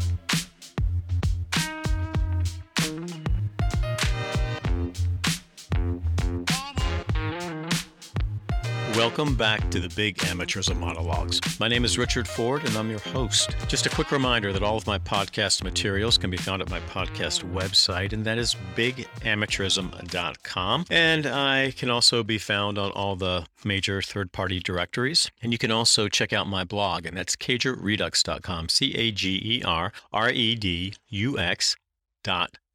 thank you Welcome back to the Big Amateurism Monologues. My name is Richard Ford, and I'm your host. Just a quick reminder that all of my podcast materials can be found at my podcast website, and that is bigamateurism.com. And I can also be found on all the major third party directories. And you can also check out my blog, and that's cagerredux.com, C A G E R R E D U X.com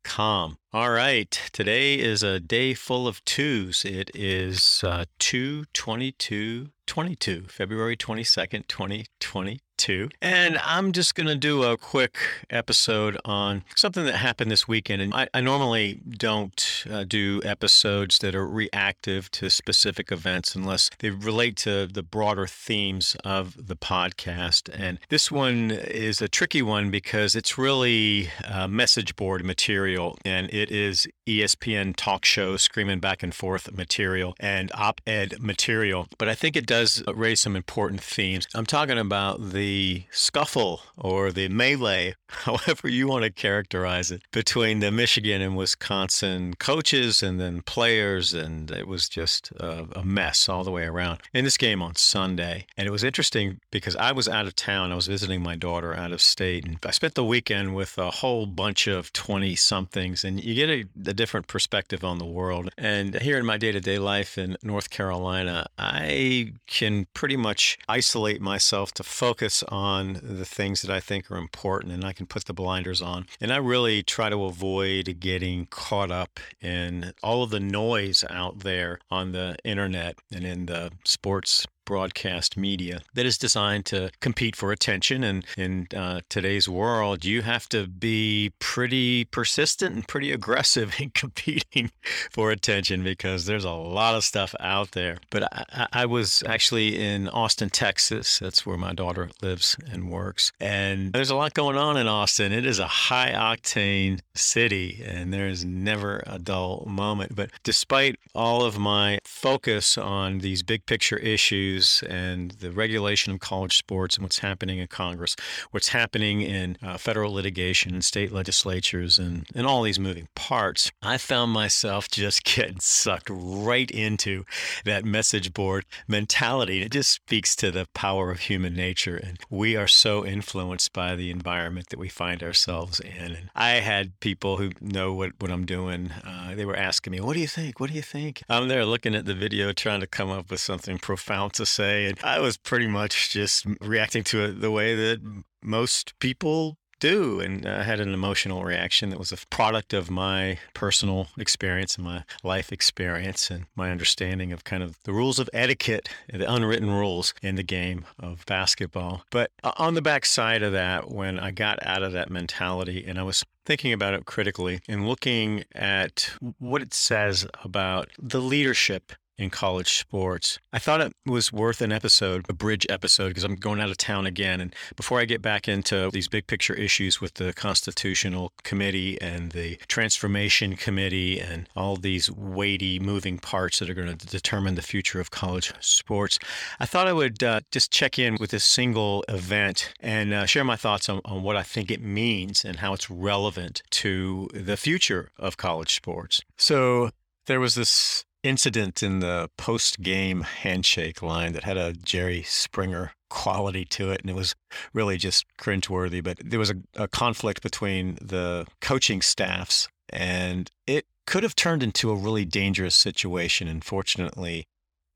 com. All right, today is a day full of twos. It is uh, 2 22 22, February 22nd, 2020 two. And I'm just going to do a quick episode on something that happened this weekend. And I, I normally don't uh, do episodes that are reactive to specific events unless they relate to the broader themes of the podcast. And this one is a tricky one because it's really uh, message board material and it is ESPN talk show screaming back and forth material and op ed material. But I think it does raise some important themes. I'm talking about the the scuffle or the melee, however you want to characterize it, between the Michigan and Wisconsin coaches and then players. And it was just a, a mess all the way around. In this game on Sunday. And it was interesting because I was out of town. I was visiting my daughter out of state. And I spent the weekend with a whole bunch of 20 somethings. And you get a, a different perspective on the world. And here in my day to day life in North Carolina, I can pretty much isolate myself to focus focus on the things that I think are important and I can put the blinders on. And I really try to avoid getting caught up in all of the noise out there on the internet and in the sports broadcast media that is designed to compete for attention. And in uh, today's world, you have to be pretty persistent and pretty aggressive in competing for attention because there's a lot of stuff out there. But I, I was actually in Austin, Texas. That's where my daughter lives and works. And there's a lot going on in Austin. It is a high octane city, and there's never a dull moment. But despite all of my focus on these big picture issues, issues and the regulation of college sports and what's happening in Congress, what's happening in uh, federal litigation and state legislatures and, and all these moving parts, I found myself just getting sucked right into that message board mentality. It just speaks to the power of human nature. And we are so influenced by the environment that we find ourselves in. And I had people who know what, what I'm doing. Uh, they were asking me, What do you think? What do you think? I'm there looking at the video, trying to come up with something profound to say. And I was pretty much just reacting to it the way that most people do. And I had an emotional reaction that was a product of my personal experience and my life experience and my understanding of kind of the rules of etiquette, the unwritten rules in the game of basketball. But uh, on the backside of that, when I got out of that mentality and I was thinking about it critically and looking at what it says about the leadership in college sports. I thought it was worth an episode, a bridge episode, because I'm going out of town again. And before I get back into these big picture issues with the Constitutional Committee and the Transformation Committee and all these weighty moving parts that are going to determine the future of college sports, I thought I would uh, just check in with a single event and uh, share my thoughts on, on what I think it means and how it's relevant to the future of college sports. So there was this incident in the post game handshake line that had a Jerry Springer quality to it. And it was really just cringeworthy. But there was a, a conflict between the coaching staffs, and it could have turned into a really dangerous situation. Unfortunately,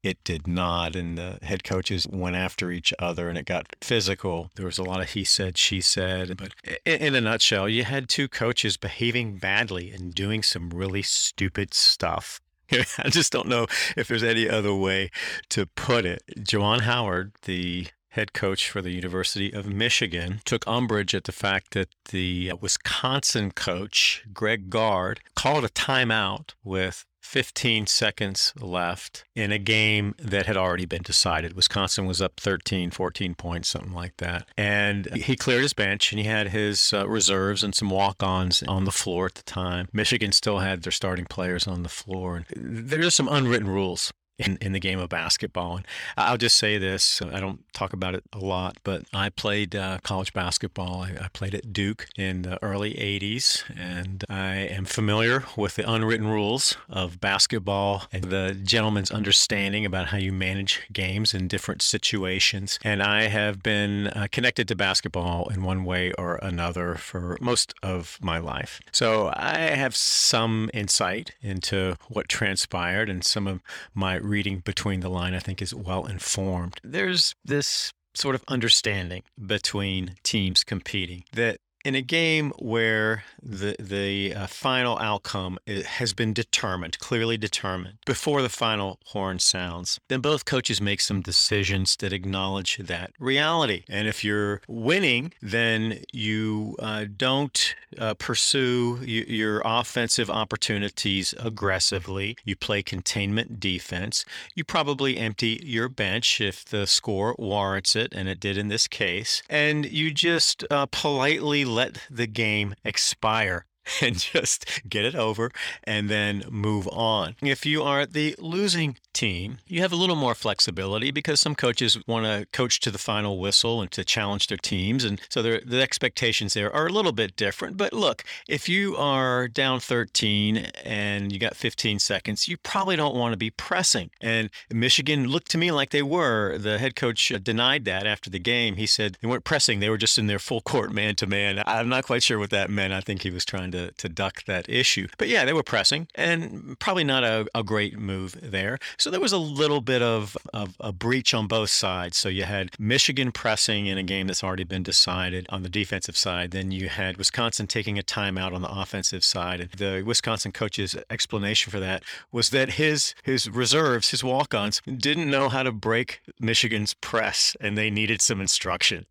it did not. And the head coaches went after each other and it got physical. There was a lot of he said, she said. But in a nutshell, you had two coaches behaving badly and doing some really stupid stuff. I just don't know if there's any other way to put it. Juwan Howard, the head coach for the University of Michigan, took umbrage at the fact that the Wisconsin coach, Greg Gard, called a timeout with 15 seconds left in a game that had already been decided. Wisconsin was up 13, 14 points, something like that. And he cleared his bench and he had his uh, reserves and some walk ons on the floor at the time. Michigan still had their starting players on the floor. And there's some unwritten rules in, in the game of basketball. And I'll just say this I don't talk about it a lot, but I played uh, college basketball. I, I, played at Duke in the early 80s, and I am familiar with the unwritten rules of basketball and the gentleman's understanding about how you manage games in different situations. And I have been uh, connected to basketball in one way or another for most of my life. So I have some insight into what transpired, and some of my reading between the line, I think, is well informed. There's this sort of understanding between teams competing that in a game where the the uh, final outcome has been determined, clearly determined before the final horn sounds, then both coaches make some decisions that acknowledge that reality. And if you're winning, then you uh, don't uh, pursue your offensive opportunities aggressively. You play containment defense. You probably empty your bench if the score warrants it, and it did in this case. And you just uh, politely let the game expire and just get it over and then move on. If you are the losing team, you have a little more flexibility because some coaches want to coach to the final whistle and to challenge their teams. And so the expectations there are a little bit different. But look, if you are down 13 and you got 15 seconds, you probably don't want to be pressing. And Michigan looked to me like they were. The head coach denied that after the game. He said they weren't pressing, they were just in their full court man to man. I'm not quite sure what that meant. I think he was trying to, to duck that issue. But yeah, they were pressing and probably not a, a great move there. So there was a little bit of, of a breach on both sides. So you had Michigan pressing in a game that's already been decided on the defensive side. Then you had Wisconsin taking a timeout on the offensive side. And the Wisconsin coach's explanation for that was that his his reserves, his walk-ons, didn't know how to break Michigan's press, and they needed some instruction.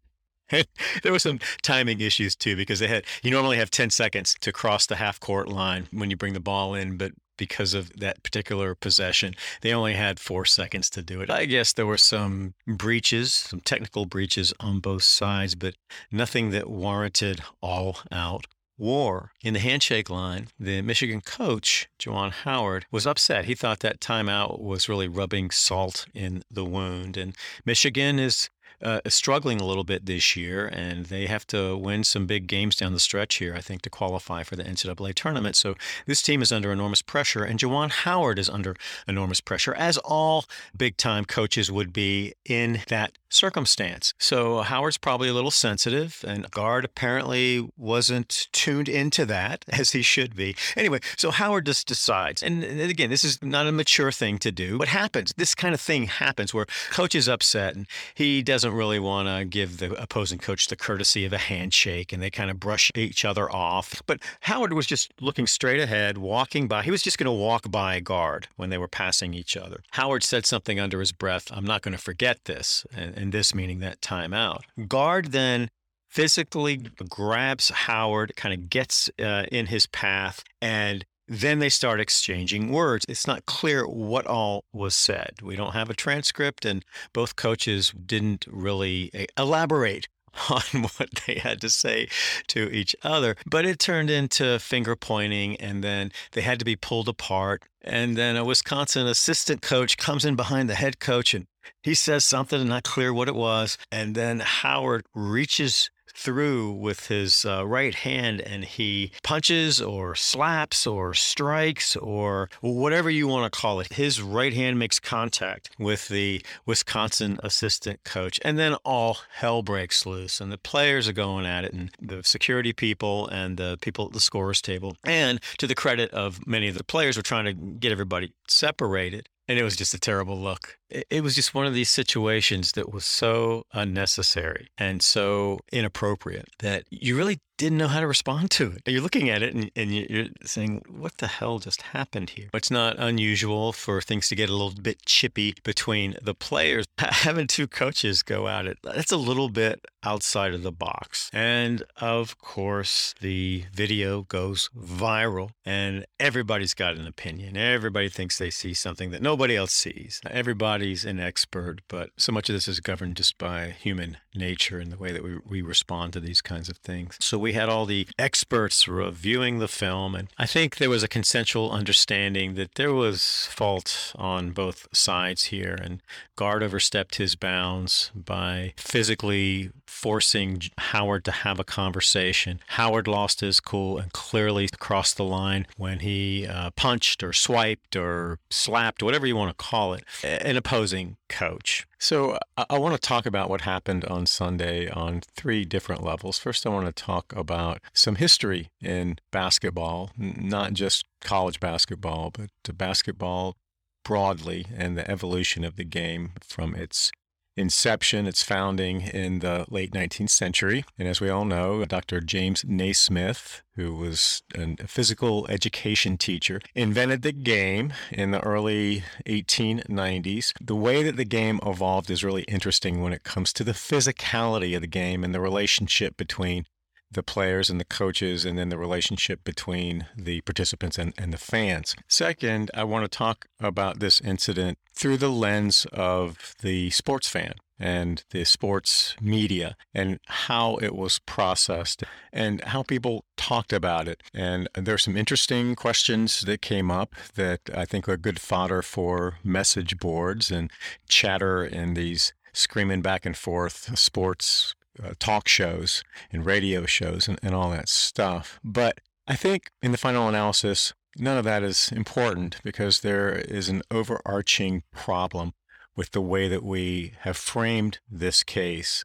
there were some timing issues too because they had you normally have 10 seconds to cross the half court line when you bring the ball in but because of that particular possession. They only had four seconds to do it. I guess there were some breaches, some technical breaches on both sides, but nothing that warranted all out war. In the handshake line, the Michigan coach, Juwan Howard, was upset. He thought that timeout was really rubbing salt in the wound. And Michigan is uh, struggling a little bit this year, and they have to win some big games down the stretch here, I think, to qualify for the NCAA tournament. So this team is under enormous pressure, and Juwan Howard is under enormous pressure, as all big time coaches would be in that circumstance. So Howard's probably a little sensitive, and Gard apparently wasn't tuned into that as he should be. Anyway, so Howard just decides, and again, this is not a mature thing to do. What happens? This kind of thing happens where coach is upset and he doesn't really want to give the opposing coach the courtesy of a handshake, and they kind of brush each other off. But Howard was just looking straight ahead, walking by. He was just going to walk by a Gard when they were passing each other. Howard said something under his breath, "I'm not going to forget this." And and this meaning that timeout. Gard then physically grabs Howard, kind of gets uh, in his path, and then they start exchanging words. It's not clear what all was said. We don't have a transcript, and both coaches didn't really uh, elaborate on what they had to say to each other. But it turned into finger pointing, and then they had to be pulled apart. And then a Wisconsin assistant coach comes in behind the head coach and he says something, not clear what it was. And then Howard reaches through with his uh, right hand and he punches or slaps or strikes or whatever you want to call it. His right hand makes contact with the Wisconsin assistant coach, and then all hell breaks loose. And the players are going at it, and the security people and the people at the scorers table. And to the credit of many of the players, were trying to get everybody separated. And it was just a terrible look. It was just one of these situations that was so unnecessary and so inappropriate that you really didn't know how to respond to it. You're looking at it and, and, you're saying, what the hell just happened here? It's not unusual for things to get a little bit chippy between the players. Having two coaches go at it, that's a little bit outside of the box. And of course, the video goes viral and everybody's got an opinion. Everybody thinks they see something that nobody else sees. Everybody's an expert, but so much of this is governed just by human nature and the way that we, we respond to these kinds of things. So we had all the experts reviewing the film, and I think there was a consensual understanding that there was fault on both sides here, and Gard overstepped his bounds by physically forcing Howard to have a conversation. Howard lost his cool and clearly crossed the line when he uh, punched or swiped or slapped, whatever you want to call it, an opposing coach. So I, I want to talk about what happened on Sunday on three different levels. First, I want to talk about some history in basketball, not just college basketball, but basketball broadly and the evolution of the game from its inception, its founding in the late 19th century. And as we all know, Dr. James Naismith, who was a physical education teacher, invented the game in the early 1890s. The way that the game evolved is really interesting when it comes to the physicality of the game and the relationship between the players and the coaches, and then the relationship between the participants and, and the fans. Second, I want to talk about this incident through the lens of the sports fan and the sports media and how it was processed and how people talked about it. And there's some interesting questions that came up that I think are good fodder for message boards and chatter in these screaming back and forth sports uh, talk shows and radio shows and, and all that stuff. But I think in the final analysis, none of that is important because there is an overarching problem with the way that we have framed this case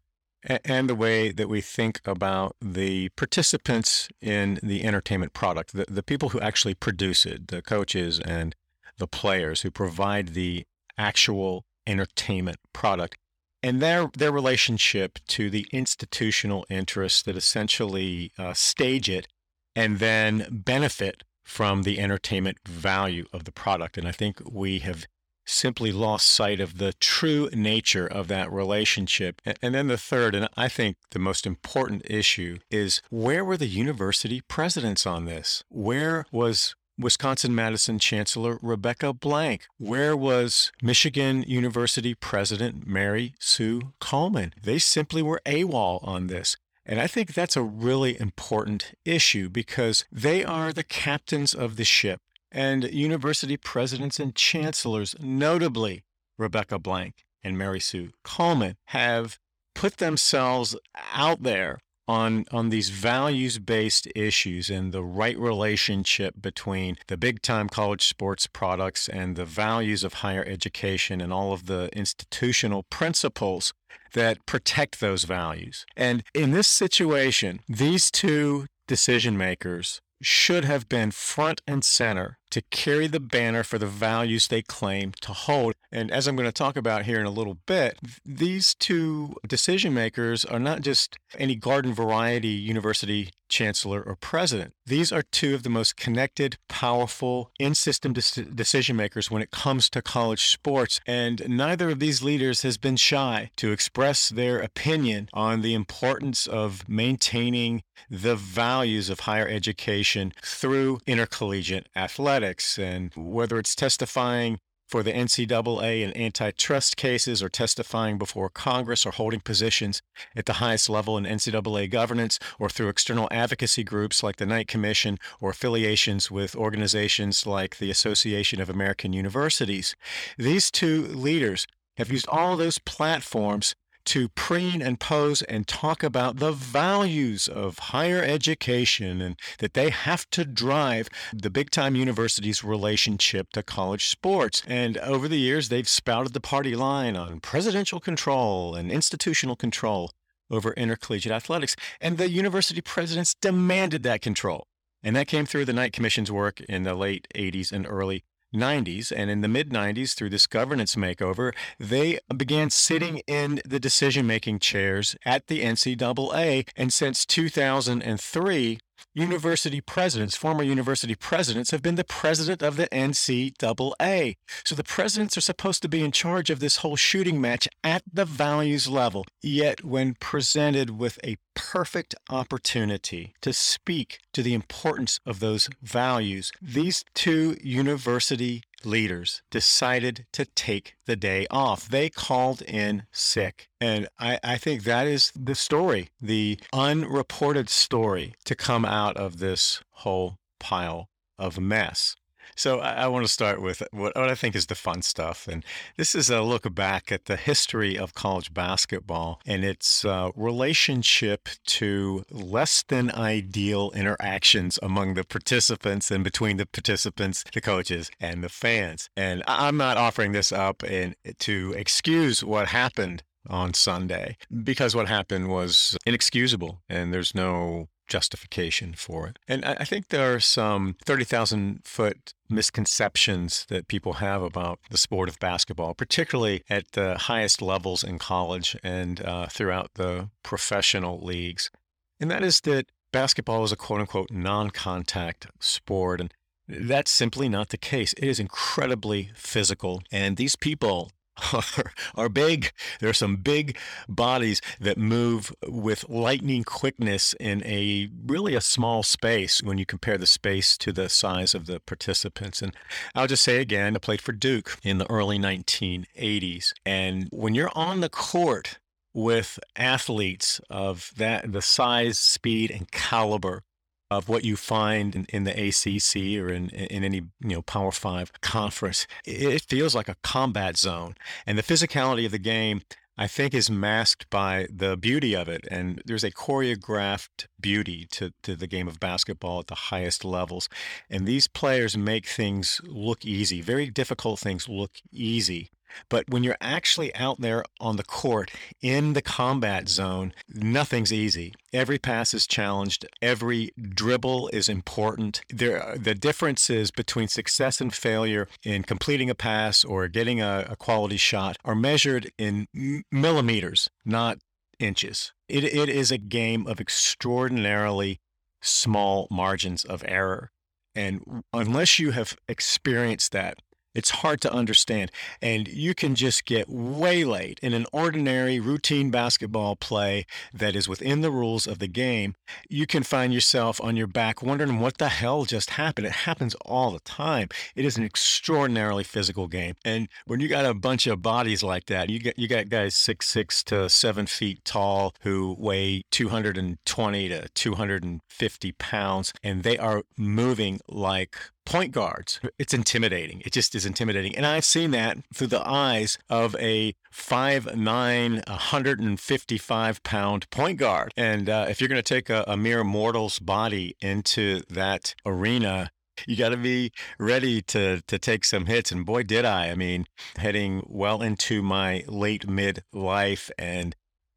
and the way that we think about the participants in the entertainment product, the, the people who actually produce it, the coaches and the players who provide the actual entertainment product and their their relationship to the institutional interests that essentially uh, stage it and then benefit from the entertainment value of the product. And I think we have simply lost sight of the true nature of that relationship. And then the third, and I think the most important issue, is where were the university presidents on this? Where was Wisconsin Madison Chancellor Rebecca Blank? Where was Michigan University President Mary Sue Coleman? They simply were AWOL on this. And I think that's a really important issue because they are the captains of the ship. And university presidents and chancellors, notably Rebecca Blank and Mary Sue Coleman, have put themselves out there on on these values based issues and the right relationship between the big time college sports products and the values of higher education and all of the institutional principles that protect those values. And in this situation, these two decision makers should have been front and center to carry the banner for the values they claim to hold. And as I'm going to talk about here in a little bit, these two decision makers are not just any garden variety university chancellor or president. These are two of the most connected, powerful, in system decision makers when it comes to college sports. And neither of these leaders has been shy to express their opinion on the importance of maintaining the values of higher education through intercollegiate athletics athletics, and whether it's testifying for the NCAA in antitrust cases or testifying before Congress or holding positions at the highest level in NCAA governance or through external advocacy groups like the Knight Commission or affiliations with organizations like the Association of American Universities. These two leaders have used all those platforms to preen and pose and talk about the values of higher education and that they have to drive the big time university's relationship to college sports. And over the years, they've spouted the party line on presidential control and institutional control over intercollegiate athletics. And the university presidents demanded that control. And that came through the Knight Commission's work in the late 80s and early 90s and in the mid 90s through this governance makeover they began sitting in the decision making chairs at the NCAA and since 2003 university presidents former university presidents have been the president of the NCAA so the presidents are supposed to be in charge of this whole shooting match at the values level yet when presented with a perfect opportunity to speak to the importance of those values, these two university leaders decided to take the day off. They called in sick. And I, I, think that is the story, the unreported story to come out of this whole pile of mess. So I, I want to start with what, what, I think is the fun stuff. And this is a look back at the history of college basketball and its uh, relationship to less than ideal interactions among the participants and between the participants, the coaches, and the fans. And I'm not offering this up in, to excuse what happened on Sunday because what happened was inexcusable and there's no justification for it. And I think there are some 30,000 foot misconceptions that people have about the sport of basketball, particularly at the highest levels in college and uh, throughout the professional leagues. And that is that basketball is a quote unquote non contact sport. And that's simply not the case. It is incredibly physical. And these people are, are big. There are some big bodies that move with lightning quickness in a really a small space when you compare the space to the size of the participants. And I'll just say again, I played for Duke in the early 1980s. And when you're on the court with athletes of that the size, speed, and caliber of what you find in, in, the ACC or in, in any you know Power Five conference. It feels like a combat zone, and the physicality of the game. I think is masked by the beauty of it. And there's a choreographed beauty to, to the game of basketball at the highest levels. And these players make things look easy, very difficult things look easy. But when you're actually out there on the court in the combat zone, nothing's easy. Every pass is challenged. Every dribble is important. There, the differences between success and failure in completing a pass or getting a, a quality shot are measured in millimeters, not inches. It, it is a game of extraordinarily small margins of error. And unless you have experienced that, it's hard to understand. And you can just get waylaid in an ordinary routine basketball play that is within the rules of the game. You can find yourself on your back wondering what the hell just happened. It happens all the time. It is an extraordinarily physical game. And when you got a bunch of bodies like that, you got you got guys six six to seven feet tall who weigh 220 to 250 pounds, and they are moving like point guards. It's intimidating. It just is intimidating. And I've seen that through the eyes of a 5'9, 155 pound point guard. And uh, if you're going to take a, a mere mortal's body into that arena, you got to be ready to to take some hits and boy did i i mean heading well into my late mid life and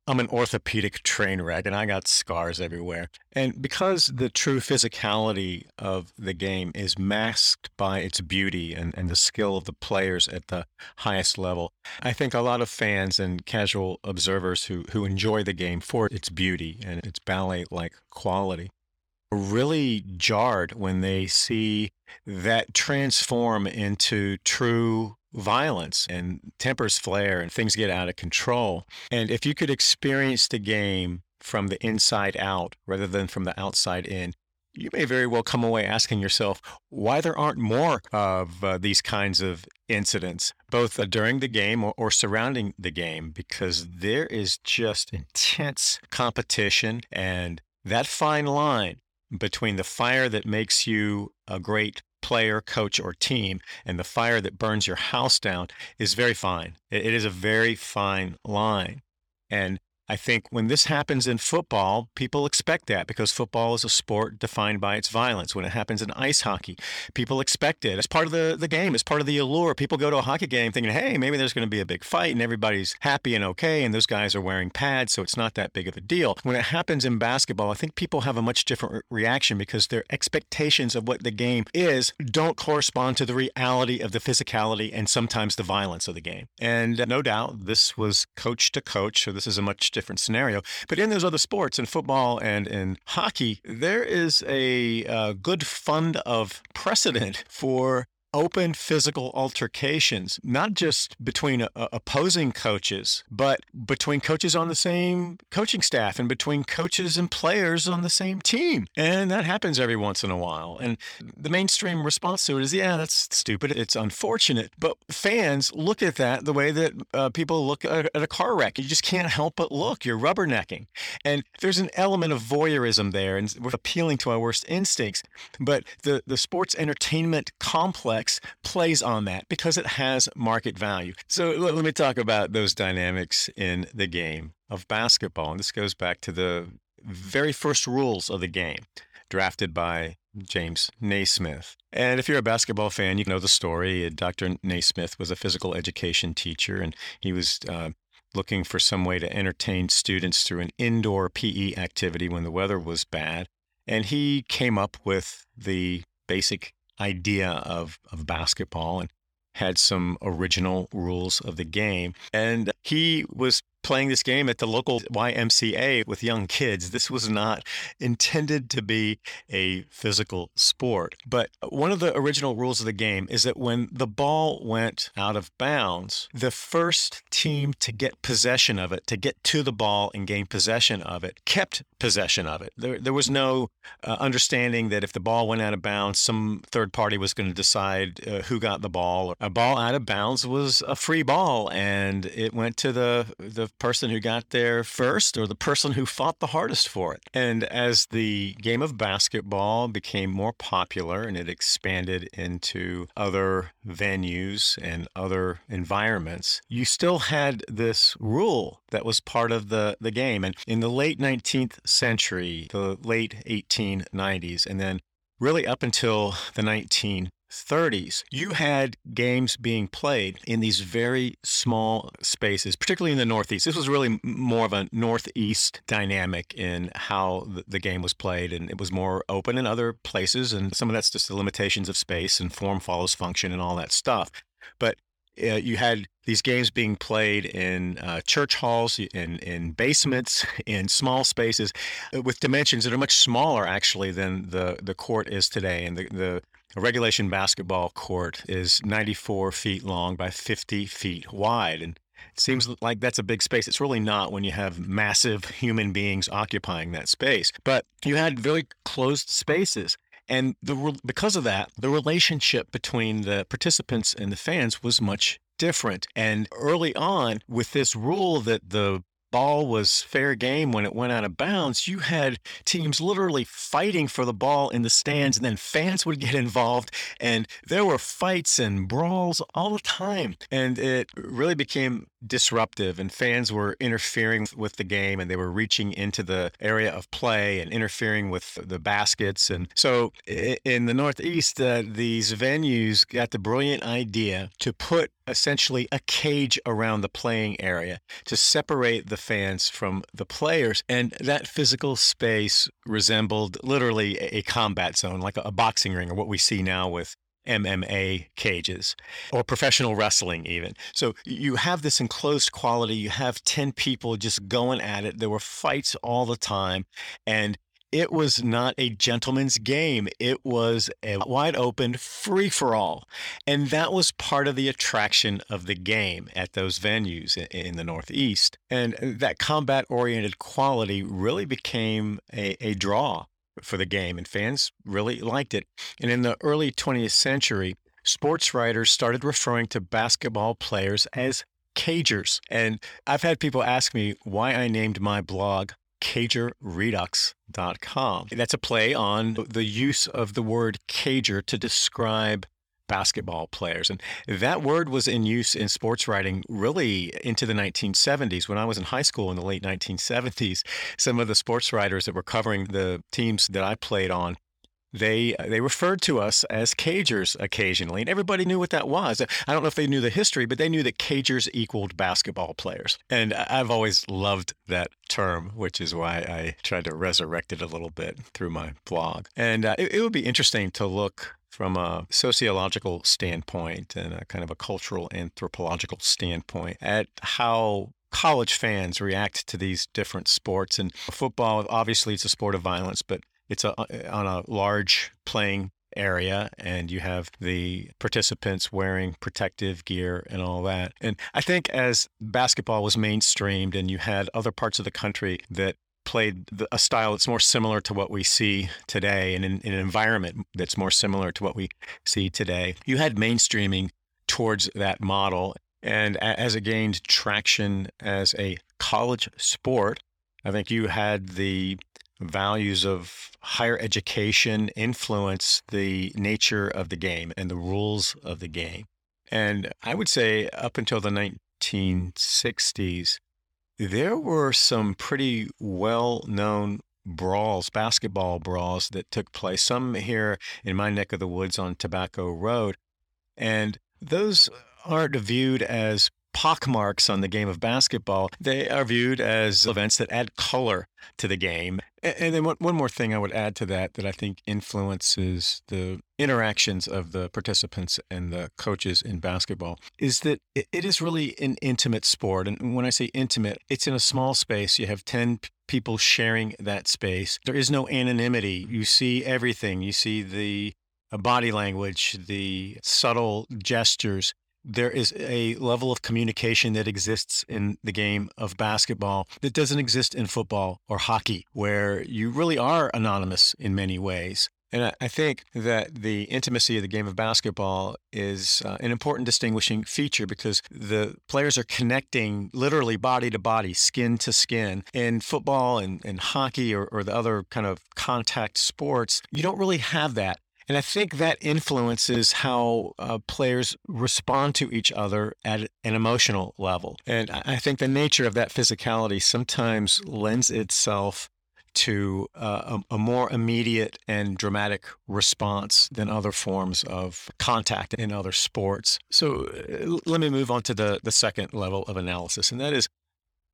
I'm an orthopedic train wreck and I got scars everywhere. And because the true physicality of the game is masked by its beauty and, and the skill of the players at the highest level, I think a lot of fans and casual observers who, who enjoy the game for its beauty and its ballet like quality really jarred when they see that transform into true violence and tempers flare and things get out of control. And if you could experience the game from the inside out rather than from the outside in, you may very well come away asking yourself why there aren't more of uh, these kinds of incidents, both uh, during the game or, or surrounding the game, because there is just intense competition and that fine line between the fire that makes you a great player, coach, or team, and the fire that burns your house down is very fine. it is a very fine line. And I think when this happens in football, people expect that because football is a sport defined by its violence. When it happens in ice hockey, people expect it. It's part of the, the game, it's part of the allure. People go to a hockey game thinking, hey, maybe there's going to be a big fight and everybody's happy and okay, and those guys are wearing pads, so it's not that big of a deal. When it happens in basketball, I think people have a much different re- reaction because their expectations of what the game is don't correspond to the reality of the physicality and sometimes the violence of the game. And no doubt this was coach to coach, so this is a much different scenario. But in those other sports, in football and in hockey, there is a, uh, good fund of precedent for open physical altercations, not just between uh, opposing coaches, but between coaches on the same coaching staff and between coaches and players on the same team. And that happens every once in a while. And the mainstream response to it is, yeah, that's stupid. It's unfortunate. But fans look at that the way that uh, people look at, at a car wreck. You just can't help but look. You're rubbernecking. And there's an element of voyeurism there and we're appealing to our worst instincts. But the, the sports entertainment complex plays on that because it has market value. So let, me talk about those dynamics in the game of basketball. And this goes back to the very first rules of the game, drafted by James Naismith. And if you're a basketball fan, you know the story. Dr. Naismith was a physical education teacher, and he was uh, looking for some way to entertain students through an indoor PE activity when the weather was bad. And he came up with the basic idea of, of basketball and had some original rules of the game. And he was playing this game at the local YMCA with young kids. This was not intended to be a physical sport. But one of the original rules of the game is that when the ball went out of bounds, the first team to get possession of it, to get to the ball and gain possession of it, kept possession of it. There, there was no uh, understanding that if the ball went out of bounds, some third party was going to decide uh, who got the ball. A ball out of bounds was a free ball, and it went to the the person who got there first or the person who fought the hardest for it. And as the game of basketball became more popular and it expanded into other venues and other environments, you still had this rule that was part of the, the game. And in the late 19th century, the late 1890s, and then really up until the 19 30s, you had games being played in these very small spaces, particularly in the Northeast. This was really more of a Northeast dynamic in how the game was played, and it was more open in other places. And some of that's just the limitations of space and form follows function and all that stuff. But uh, you had these games being played in uh, church halls, in in basements, in small spaces, uh, with dimensions that are much smaller actually than the the court is today. And the the a regulation basketball court is 94 feet long by 50 feet wide. And it seems like that's a big space. It's really not when you have massive human beings occupying that space. But you had very closed spaces. And the, because of that, the relationship between the participants and the fans was much different. And early on, with this rule that the ball was fair game when it went out of bounds, you had teams literally fighting for the ball in the stands, and then fans would get involved, and there were fights and brawls all the time. And it really became disruptive, and fans were interfering with the game, and they were reaching into the area of play and interfering with the baskets. And so in the Northeast, uh, these venues got the brilliant idea to put essentially a cage around the playing area to separate the fans from the players. And that physical space resembled literally a combat zone, like a boxing ring, or what we see now with MMA cages or professional wrestling, even. So you have this enclosed quality. You have 10 people just going at it. There were fights all the time. And it was not a gentleman's game. It was a wide open free for all. And that was part of the attraction of the game at those venues in the Northeast. And that combat oriented quality really became a, a draw for the game, and fans really liked it. And in the early 20th century, sports writers started referring to basketball players as cagers. And I've had people ask me why I named my blog cagerredux.com. That's a play on the use of the word cager to describe basketball players. And that word was in use in sports writing really into the 1970s. When I was in high school in the late 1970s, some of the sports writers that were covering the teams that I played on they they referred to us as cagers occasionally, and everybody knew what that was. I don't know if they knew the history, but they knew that cagers equaled basketball players, and I've always loved that term, which is why I tried to resurrect it a little bit through my blog. And uh, it, it would be interesting to look from a sociological standpoint and a kind of a cultural anthropological standpoint at how college fans react to these different sports. And football, obviously, it's a sport of violence, but it's a, on a large playing area and you have the participants wearing protective gear and all that. And I think as basketball was mainstreamed and you had other parts of the country that played a style that's more similar to what we see today and in, in an environment that's more similar to what we see today, you had mainstreaming towards that model. And as it gained traction as a college sport, I think you had the values of higher education influence the nature of the game and the rules of the game. And I would say up until the 1960s, there were some pretty well known brawls, basketball brawls that took place, some here in my neck of the woods on Tobacco Road. And those aren't viewed as pockmarks on the game of basketball. They are viewed as events that add color to the game. And then one, more thing I would add to that that I think influences the interactions of the participants and the coaches in basketball is that it is really an intimate sport. And when I say intimate, it's in a small space. You have 10 people sharing that space. There is no anonymity. You see everything. You see the uh, body language, the subtle gestures there is a level of communication that exists in the game of basketball that doesn't exist in football or hockey, where you really are anonymous in many ways. And I think that the intimacy of the game of basketball is uh, an important distinguishing feature because the players are connecting literally body to body, skin to skin. In football and, and hockey or, or the other kind of contact sports, you don't really have that. And I think that influences how uh, players respond to each other at an emotional level. And I think the nature of that physicality sometimes lends itself to uh, a, a, more immediate and dramatic response than other forms of contact in other sports. So uh, let me move on to the, the second level of analysis, and that is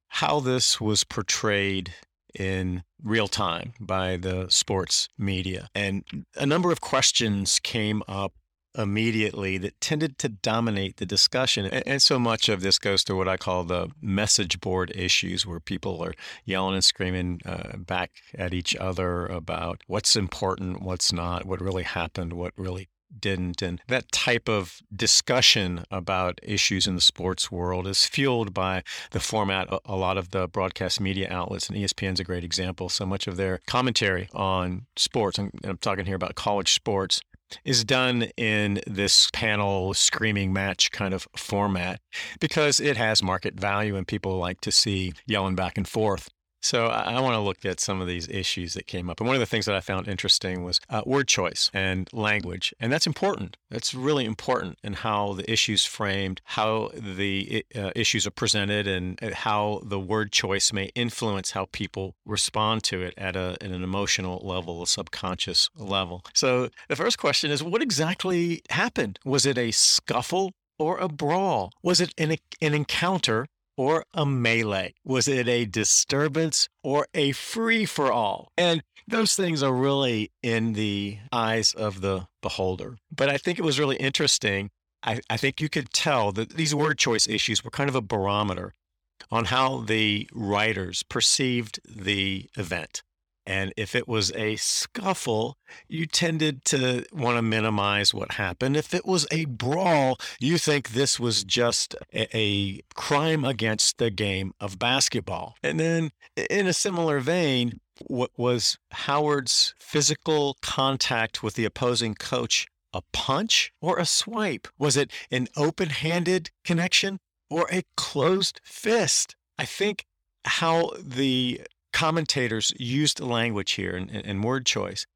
how this was portrayed in real time by the sports media. And a number of questions came up immediately that tended to dominate the discussion. And, so much of this goes to what I call the message board issues, where people are yelling and screaming uh, back at each other about what's important, what's not, what really happened, what really didn't. And that type of discussion about issues in the sports world is fueled by the format. A lot of the broadcast media outlets, and ESPN's a great example, so much of their commentary on sports, and I'm talking here about college sports, is done in this panel screaming match kind of format because it has market value and people like to see yelling back and forth. So I, want to look at some of these issues that came up. And one of the things that I found interesting was uh, word choice and language. And that's important. That's really important in how the issues framed, how the uh, issues are presented, and uh, how the word choice may influence how people respond to it at, a, at an emotional level, a subconscious level. So the first question is what exactly happened? Was it a scuffle? or a brawl? Was it an, an encounter or a melee? Was it a disturbance or a free for all? And those things are really in the eyes of the beholder. But I think it was really interesting. I, I think you could tell that these word choice issues were kind of a barometer on how the writers perceived the event. And if it was a scuffle, you tended to want to minimize what happened. If it was a brawl, you think this was just a, a, crime against the game of basketball. And then, in a similar vein, what was Howard's physical contact with the opposing coach a punch or a swipe? Was it an open handed connection or a closed fist? I think how the commentators used language here and, and word choice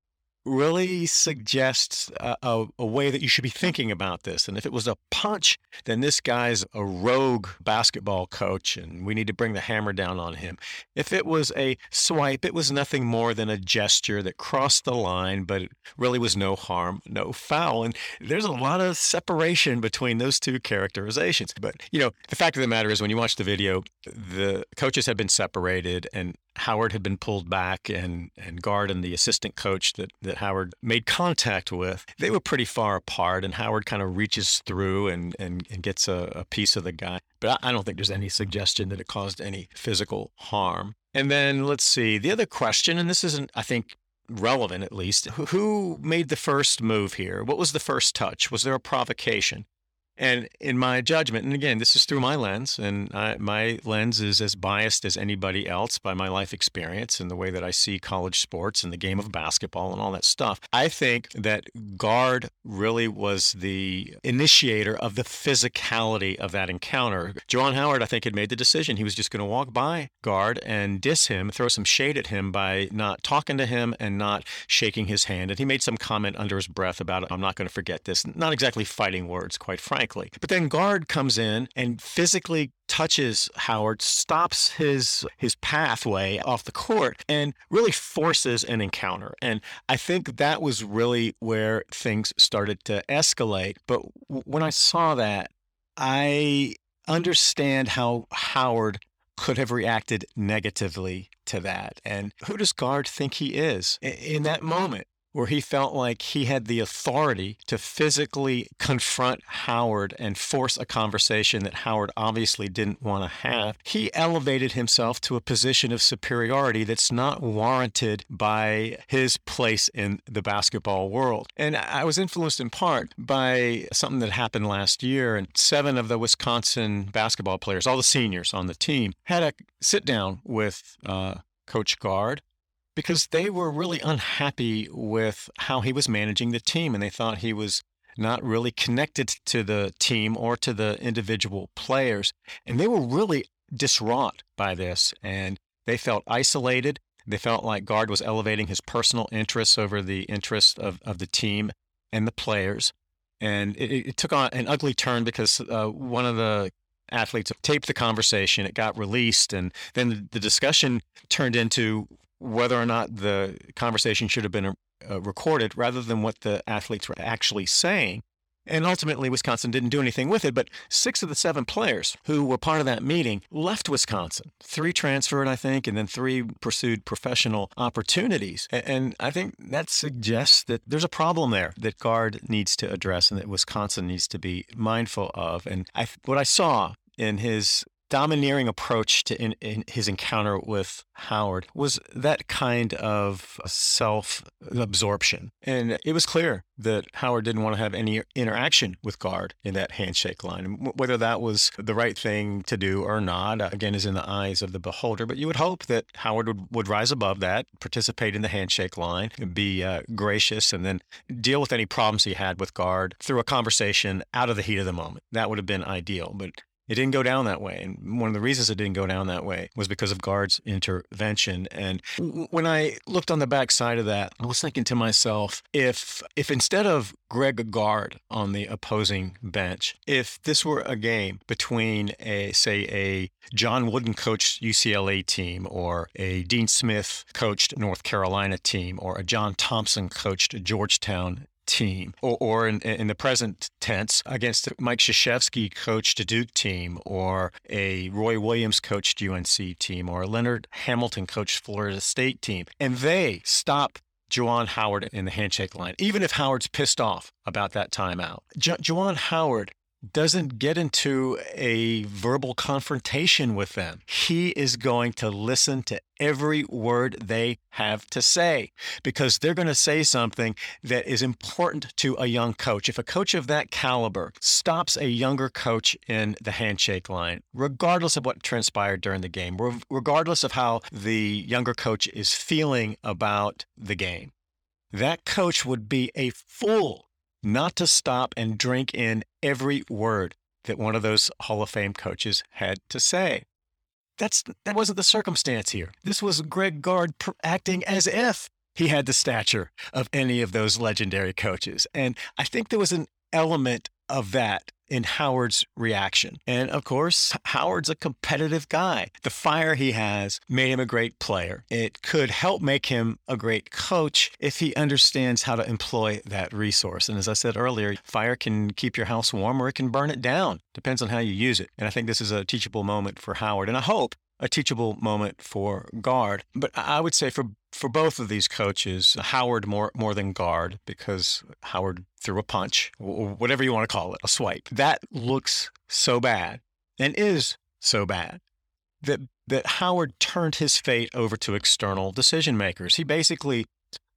really suggests a, a, a, way that you should be thinking about this. And if it was a punch, then this guy's a rogue basketball coach and we need to bring the hammer down on him. If it was a swipe, it was nothing more than a gesture that crossed the line, but it really was no harm, no foul. And there's a lot of separation between those two characterizations. But, you know, the fact of the matter is when you watch the video, the coaches had been separated and Howard had been pulled back and, and Gard and the assistant coach that, that Howard made contact with, they were pretty far apart. And Howard kind of reaches through and, and, and gets a, a piece of the guy. But I don't think there's any suggestion that it caused any physical harm. And then let's see, the other question, and this isn't, I think, relevant at least. Who made the first move here? What was the first touch? Was there a provocation? And in my judgment, and again, this is through my lens, and I, my lens is as biased as anybody else by my life experience and the way that I see college sports and the game of basketball and all that stuff. I think that Gard really was the initiator of the physicality of that encounter. Juwan Howard, I think, had made the decision. He was just going to walk by Gard and diss him, throw some shade at him by not talking to him and not shaking his hand. And he made some comment under his breath about, I'm not going to forget this. Not exactly fighting words, quite frankly But then Gard comes in and physically touches Howard, stops his his pathway off the court, and really forces an encounter. And I think that was really where things started to escalate. But when I saw that, I understand how Howard could have reacted negatively to that. And who does Gard think he is in that moment? Where he felt like he had the authority to physically confront Howard and force a conversation that Howard obviously didn't want to have, he elevated himself to a position of superiority that's not warranted by his place in the basketball world. And I was influenced in part by something that happened last year, and seven of the Wisconsin basketball players, all the seniors on the team, had a sit down with uh, Coach Gard because they were really unhappy with how he was managing the team and they thought he was not really connected to the team or to the individual players. And they were really distraught by this and they felt isolated. They felt like Gard was elevating his personal interests over the interests of, of the team and the players. And it, it took on an ugly turn because uh, one of the athletes taped the conversation. It got released, and then the discussion turned into whether or not the conversation should have been uh, recorded rather than what the athletes were actually saying. And ultimately, Wisconsin didn't do anything with it. But six of the seven players who were part of that meeting left Wisconsin. Three transferred, I think, and then three pursued professional opportunities. And I think that suggests that there's a problem there that Gard needs to address and that Wisconsin needs to be mindful of. And I, what I saw in his domineering approach to in, in his encounter with Howard was that kind of self absorption. And it was clear that Howard didn't want to have any interaction with Gard in that handshake line. Whether that was the right thing to do or not, again, is in the eyes of the beholder. But you would hope that Howard would, would rise above that, participate in the handshake line, be uh, gracious, and then deal with any problems he had with Gard through a conversation out of the heat of the moment. That would have been ideal. But it didn't go down that way. And one of the reasons it didn't go down that way was because of Gard's intervention. And when I looked on the back side of that, I was thinking to myself, if if instead of Greg Gard on the opposing bench, if this were a game between a say a John Wooden coached UCLA team or a Dean Smith coached North Carolina team or a John Thompson coached Georgetown team, or, or in, in the present tense, against Mike Krzyzewski coached a Duke team, or a Roy Williams coached UNC team, or a Leonard Hamilton coached Florida State team. And they stop Juwan Howard in the handshake line, even if Howard's pissed off about that timeout. Ju- Juwan Howard doesn't get into a verbal confrontation with them. He is going to listen to every word they have to say because they're going to say something that is important to a young coach. If a coach of that caliber stops a younger coach in the handshake line, regardless of what transpired during the game, regardless of how the younger coach is feeling about the game, that coach would be a fool not to stop and drink in every word that one of those Hall of Fame coaches had to say. That's that wasn't the circumstance here. This was Greg Gard acting as if he had the stature of any of those legendary coaches. And I think there was an element of that in Howard's reaction. And of course, Howard's a competitive guy. The fire he has made him a great player. It could help make him a great coach if he understands how to employ that resource. And as I said earlier, fire can keep your house warm or it can burn it down. Depends on how you use it. And I think this is a teachable moment for Howard. And I hope a teachable moment for Gard. But I would say for for both of these coaches, Howard more more than Gard because Howard threw a punch, or whatever you want to call it, a swipe. That looks so bad and is so bad that that Howard turned his fate over to external decision makers. He basically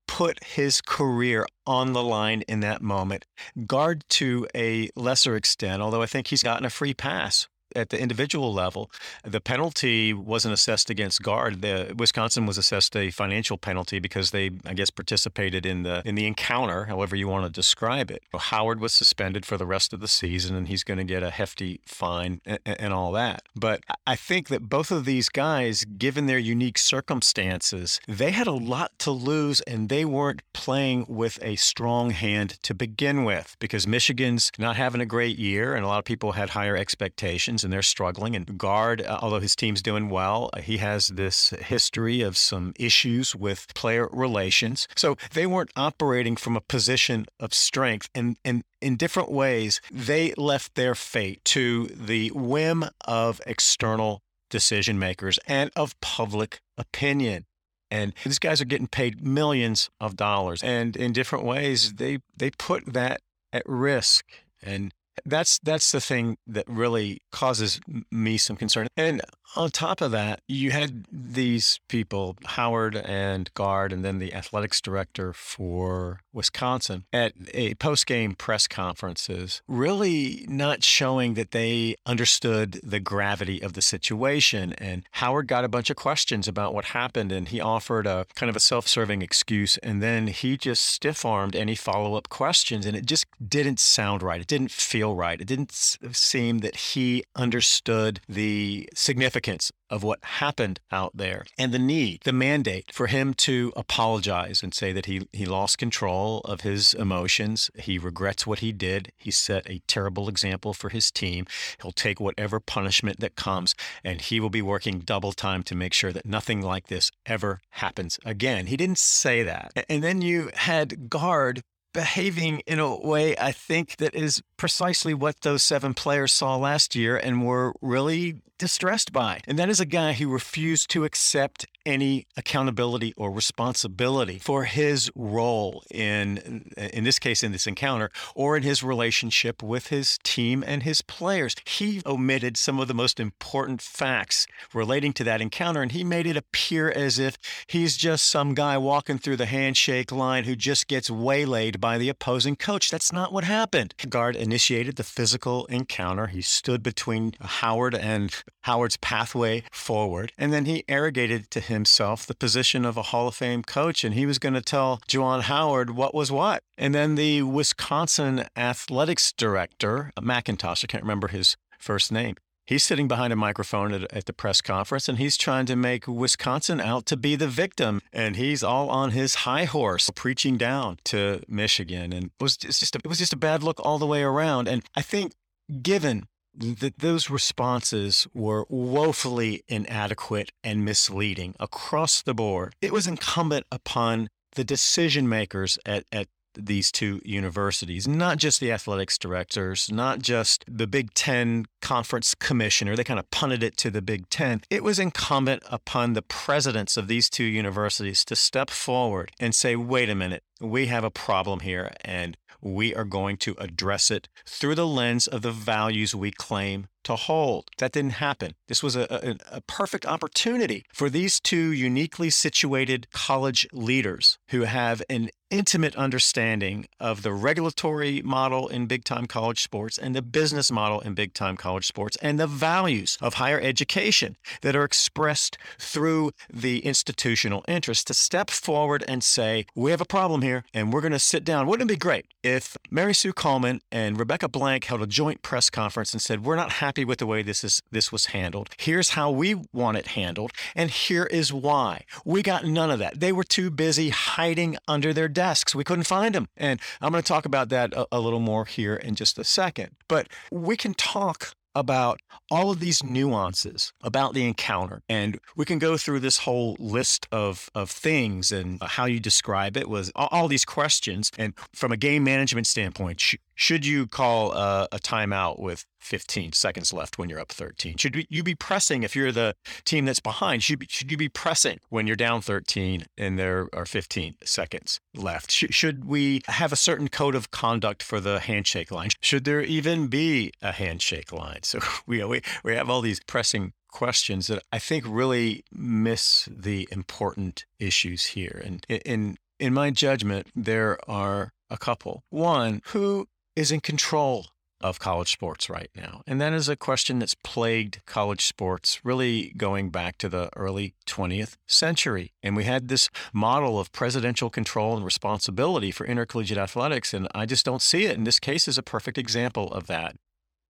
put his career on the line in that moment. Gard to a lesser extent, although I think he's gotten a free pass at the individual level, the penalty wasn't assessed against Gard. The Wisconsin was assessed a financial penalty because they, I guess, participated in the in the encounter, however you want to describe it. Howard was suspended for the rest of the season, and he's going to get a hefty fine and, and all that. But I think that both of these guys, given their unique circumstances, they had a lot to lose, and they weren't playing with a strong hand to begin with because Michigan's not having a great year, and a lot of people had higher expectations and they're struggling. And Gard, uh, although his team's doing well, uh, he has this history of some issues with player relations. So they weren't operating from a position of strength. And, and in different ways, they left their fate to the whim of external decision makers and of public opinion. And these guys are getting paid millions of dollars. And in different ways, they, they put that at risk. And that's that's the thing that really causes me some concern. And on top of that, you had these people, Howard and Gard, and then the athletics director for Wisconsin at a post game press conferences, really not showing that they understood the gravity of the situation. And Howard got a bunch of questions about what happened, and he offered a kind of a self serving excuse. And then he just stiff armed any follow up questions, and it just didn't sound right. It didn't feel right. It didn't seem that he understood the significance significance of what happened out there and the need, the mandate for him to apologize and say that he, he lost control of his emotions. He regrets what he did. He set a terrible example for his team. He'll take whatever punishment that comes, and he will be working double time to make sure that nothing like this ever happens again. He didn't say that. And then you had Gard behaving in a way I think that is precisely what those seven players saw last year and were really distressed by. And that is a guy who refused to accept any accountability or responsibility for his role in in this case in this encounter or in his relationship with his team and his players. He omitted some of the most important facts relating to that encounter and he made it appear as if he's just some guy walking through the handshake line who just gets waylaid by the opposing coach. That's not what happened. Gard initiated the physical encounter. He stood between Howard and Howard's pathway forward. And then he arrogated to himself the position of a Hall of Fame coach. And he was going to tell Juwan Howard what was what. And then the Wisconsin athletics director, uh, McIntosh, I can't remember his first name, He's sitting behind a microphone at, at, the press conference and he's trying to make Wisconsin out to be the victim. And he's all on his high horse preaching down to Michigan. And it was just a, it was just a bad look all the way around. And I think given that those responses were woefully inadequate and misleading across the board. It was incumbent upon the decision makers at, at these two universities, not just the athletics directors, not just the Big Ten conference commissioner. They kind of punted it to the Big Ten. It was incumbent upon the presidents of these two universities to step forward and say, wait a minute, we have a problem here, and we are going to address it through the lens of the values we claim to hold. That didn't happen. This was a, a, a, perfect opportunity for these two uniquely situated college leaders who have an intimate understanding of the regulatory model in big time college sports and the business model in big time college sports and the values of higher education that are expressed through the institutional interest to step forward and say, We have a problem here and we're going to sit down. Wouldn't it be great if Mary Sue Coleman and Rebecca Blank held a joint press conference and said, We're not happy with the way this is this was handled. Here's how we want it handled, and here is why. We got none of that. They were too busy hiding under their desks. We couldn't find them. And I'm going to talk about that a, a little more here in just a second. But we can talk about all of these nuances about the encounter. And we can go through this whole list of, of things and how you describe it was all, all these questions. And from a game management standpoint, sh- should you call a, a timeout with 15 seconds left when you're up 13? Should you be pressing if you're the team that's behind? Should, be, should you be pressing when you're down 13 and there are 15 seconds left? Sh- should we have a certain code of conduct for the handshake line? Should there even be a handshake line? So we, we, we have all these pressing questions that I think really miss the important issues here. And in in my judgment, there are a couple. One, who is in control of college sports right now? And that is a question that's plagued college sports really going back to the early 20th century. And we had this model of presidential control and responsibility for intercollegiate athletics. And I just don't see it. And this case is a perfect example of that.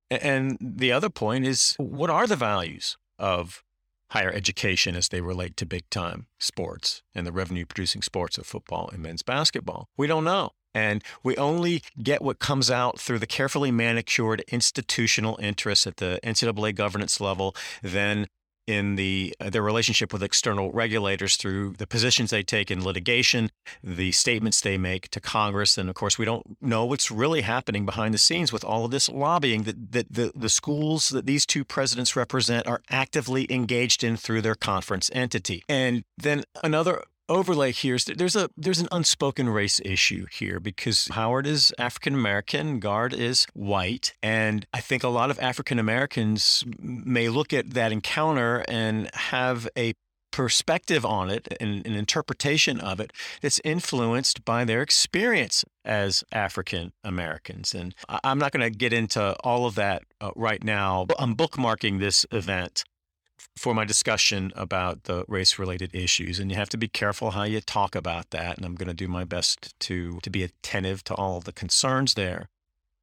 And the other point is what are the values of higher education as they relate to big time sports and the revenue producing sports of football and men's basketball? We don't know. And we only get what comes out through the carefully manicured institutional interests at the NCAA governance level, then in the uh, their relationship with external regulators through the positions they take in litigation, the statements they make to Congress, and of course we don't know what's really happening behind the scenes with all of this lobbying that, that the, the schools that these two presidents represent are actively engaged in through their conference entity. And then another overlay here is there's a there's an unspoken race issue here because Howard is African American, Gard is white, and I think a lot of African Americans may look at that encounter and have a perspective on it and an interpretation of it that's influenced by their experience as African Americans. And I'm not going to get into all of that uh, right now. I'm bookmarking this event for my discussion about the race related issues and you have to be careful how you talk about that and i'm going to do my best to to be attentive to all the concerns there.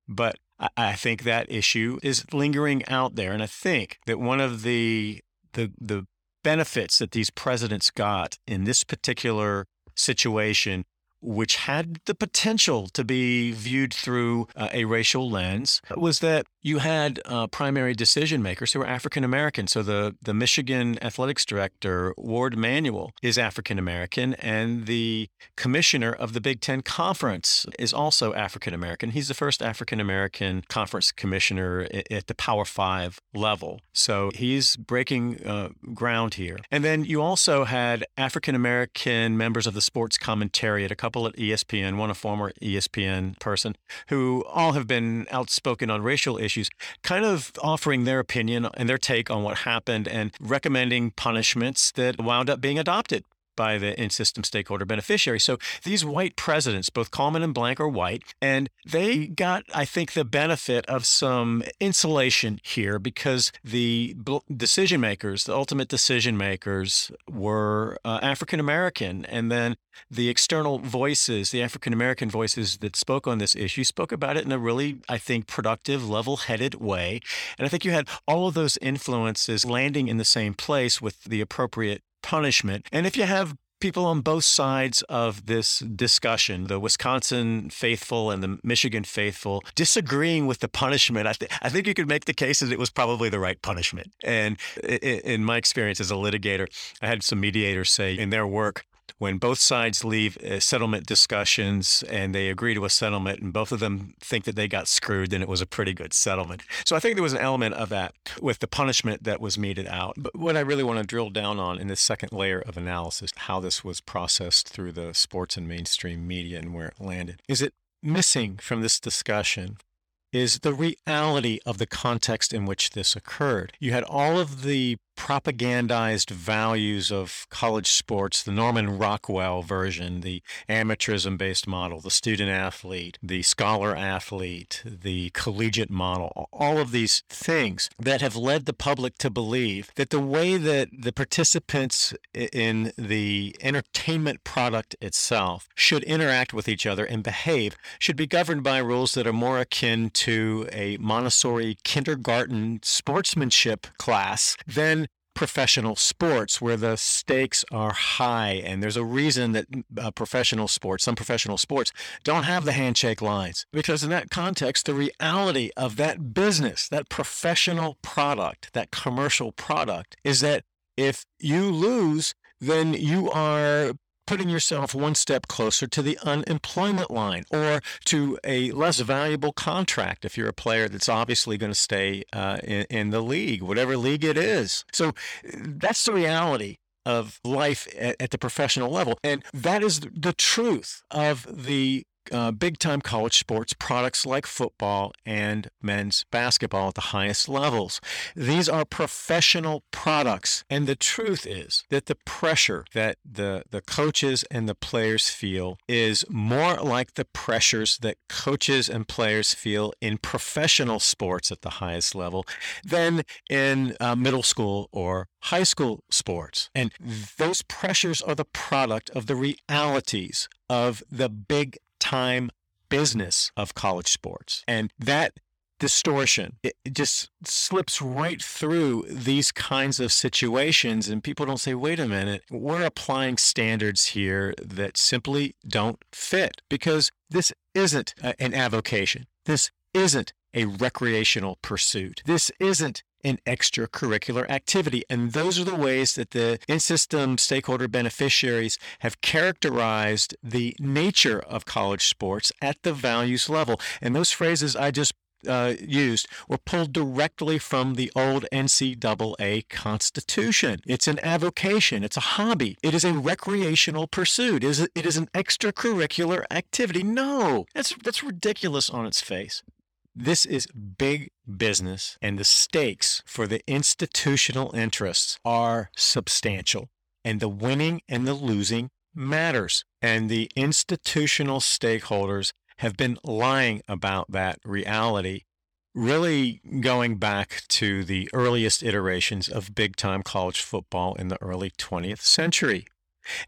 But I, I think that issue is lingering out there and i think that one of the the the benefits that these presidents got in this particular situation which had the potential to be viewed through uh, a racial lens, was that you had uh, primary decision makers who were African American. So the, the Michigan athletics director, Warde Manuel, is African American, and the commissioner of the Big Ten Conference is also African American. He's the first African American conference commissioner at the Power Five level. So he's breaking uh, ground here. And then you also had African American members of the sports commentariat, a couple at ESPN, one a former ESPN person, who all have been outspoken on racial issues issues, kind of offering their opinion and their take on what happened and recommending punishments that wound up being adopted by the in system stakeholder beneficiary. So these white presidents, both Coleman and Blank, are white, and they got, I think, the benefit of some insulation here because the decision makers, the ultimate decision makers, were uh, African American. And then the external voices, the African American voices that spoke on this issue, spoke about it in a really, I think, productive, level headed way. And I think you had all of those influences landing in the same place with the appropriate punishment. And if you have people on both sides of this discussion, the Wisconsin faithful and the Michigan faithful, disagreeing with the punishment, I, th- I think you could make the case that it was probably the right punishment. And in my experience as a litigator, I had some mediators say in their work, when both sides leave uh, settlement discussions and they agree to a settlement and both of them think that they got screwed, then it was a pretty good settlement. So I think there was an element of that with the punishment that was meted out. But what I really want to drill down on in this second layer of analysis, how this was processed through the sports and mainstream media and where it landed, is it missing from this discussion is the reality of the context in which this occurred. You had all of the propagandized values of college sports, the Norman Rockwell version, the amateurism based model, the student athlete, the scholar athlete, the collegiate model, all of these things that have led the public to believe that the way that the participants in the entertainment product itself should interact with each other and behave should be governed by rules that are more akin to a Montessori kindergarten sportsmanship class than professional sports where the stakes are high. And there's a reason that uh, professional sports, some professional sports, don't have the handshake lines. Because in that context, the reality of that business, that professional product, that commercial product, is that if you lose, then you are putting yourself one step closer to the unemployment line or to a less valuable contract if you're a player that's obviously going to stay uh, in, in the league, whatever league it is. So that's the reality of life at, at, the professional level. And that is the truth of the uh, big time college sports products like football and men's basketball at the highest levels. These are professional products. And the truth is that the pressure that the, the coaches and the players feel is more like the pressures that coaches and players feel in professional sports at the highest level than in uh, middle school or high school sports. And those pressures are the product of the realities of the big time business of college sports. And that distortion it, just slips right through these kinds of situations and people don't say wait a minute we're applying standards here that simply don't fit because this isn't an avocation this isn't a recreational pursuit this isn't an extracurricular activity. And those are the ways that the in system stakeholder beneficiaries have characterized the nature of college sports at the values level. And those phrases I just uh, used were pulled directly from the old NCAA Constitution. It's an avocation, it's a hobby, it is a recreational pursuit, it is, it is an extracurricular activity. No, that's, that's ridiculous on its face. This is big business, and the stakes for the institutional interests are substantial. And the winning and the losing matters. And the institutional stakeholders have been lying about that reality, really going back to the earliest iterations of big time college football in the early 20th century.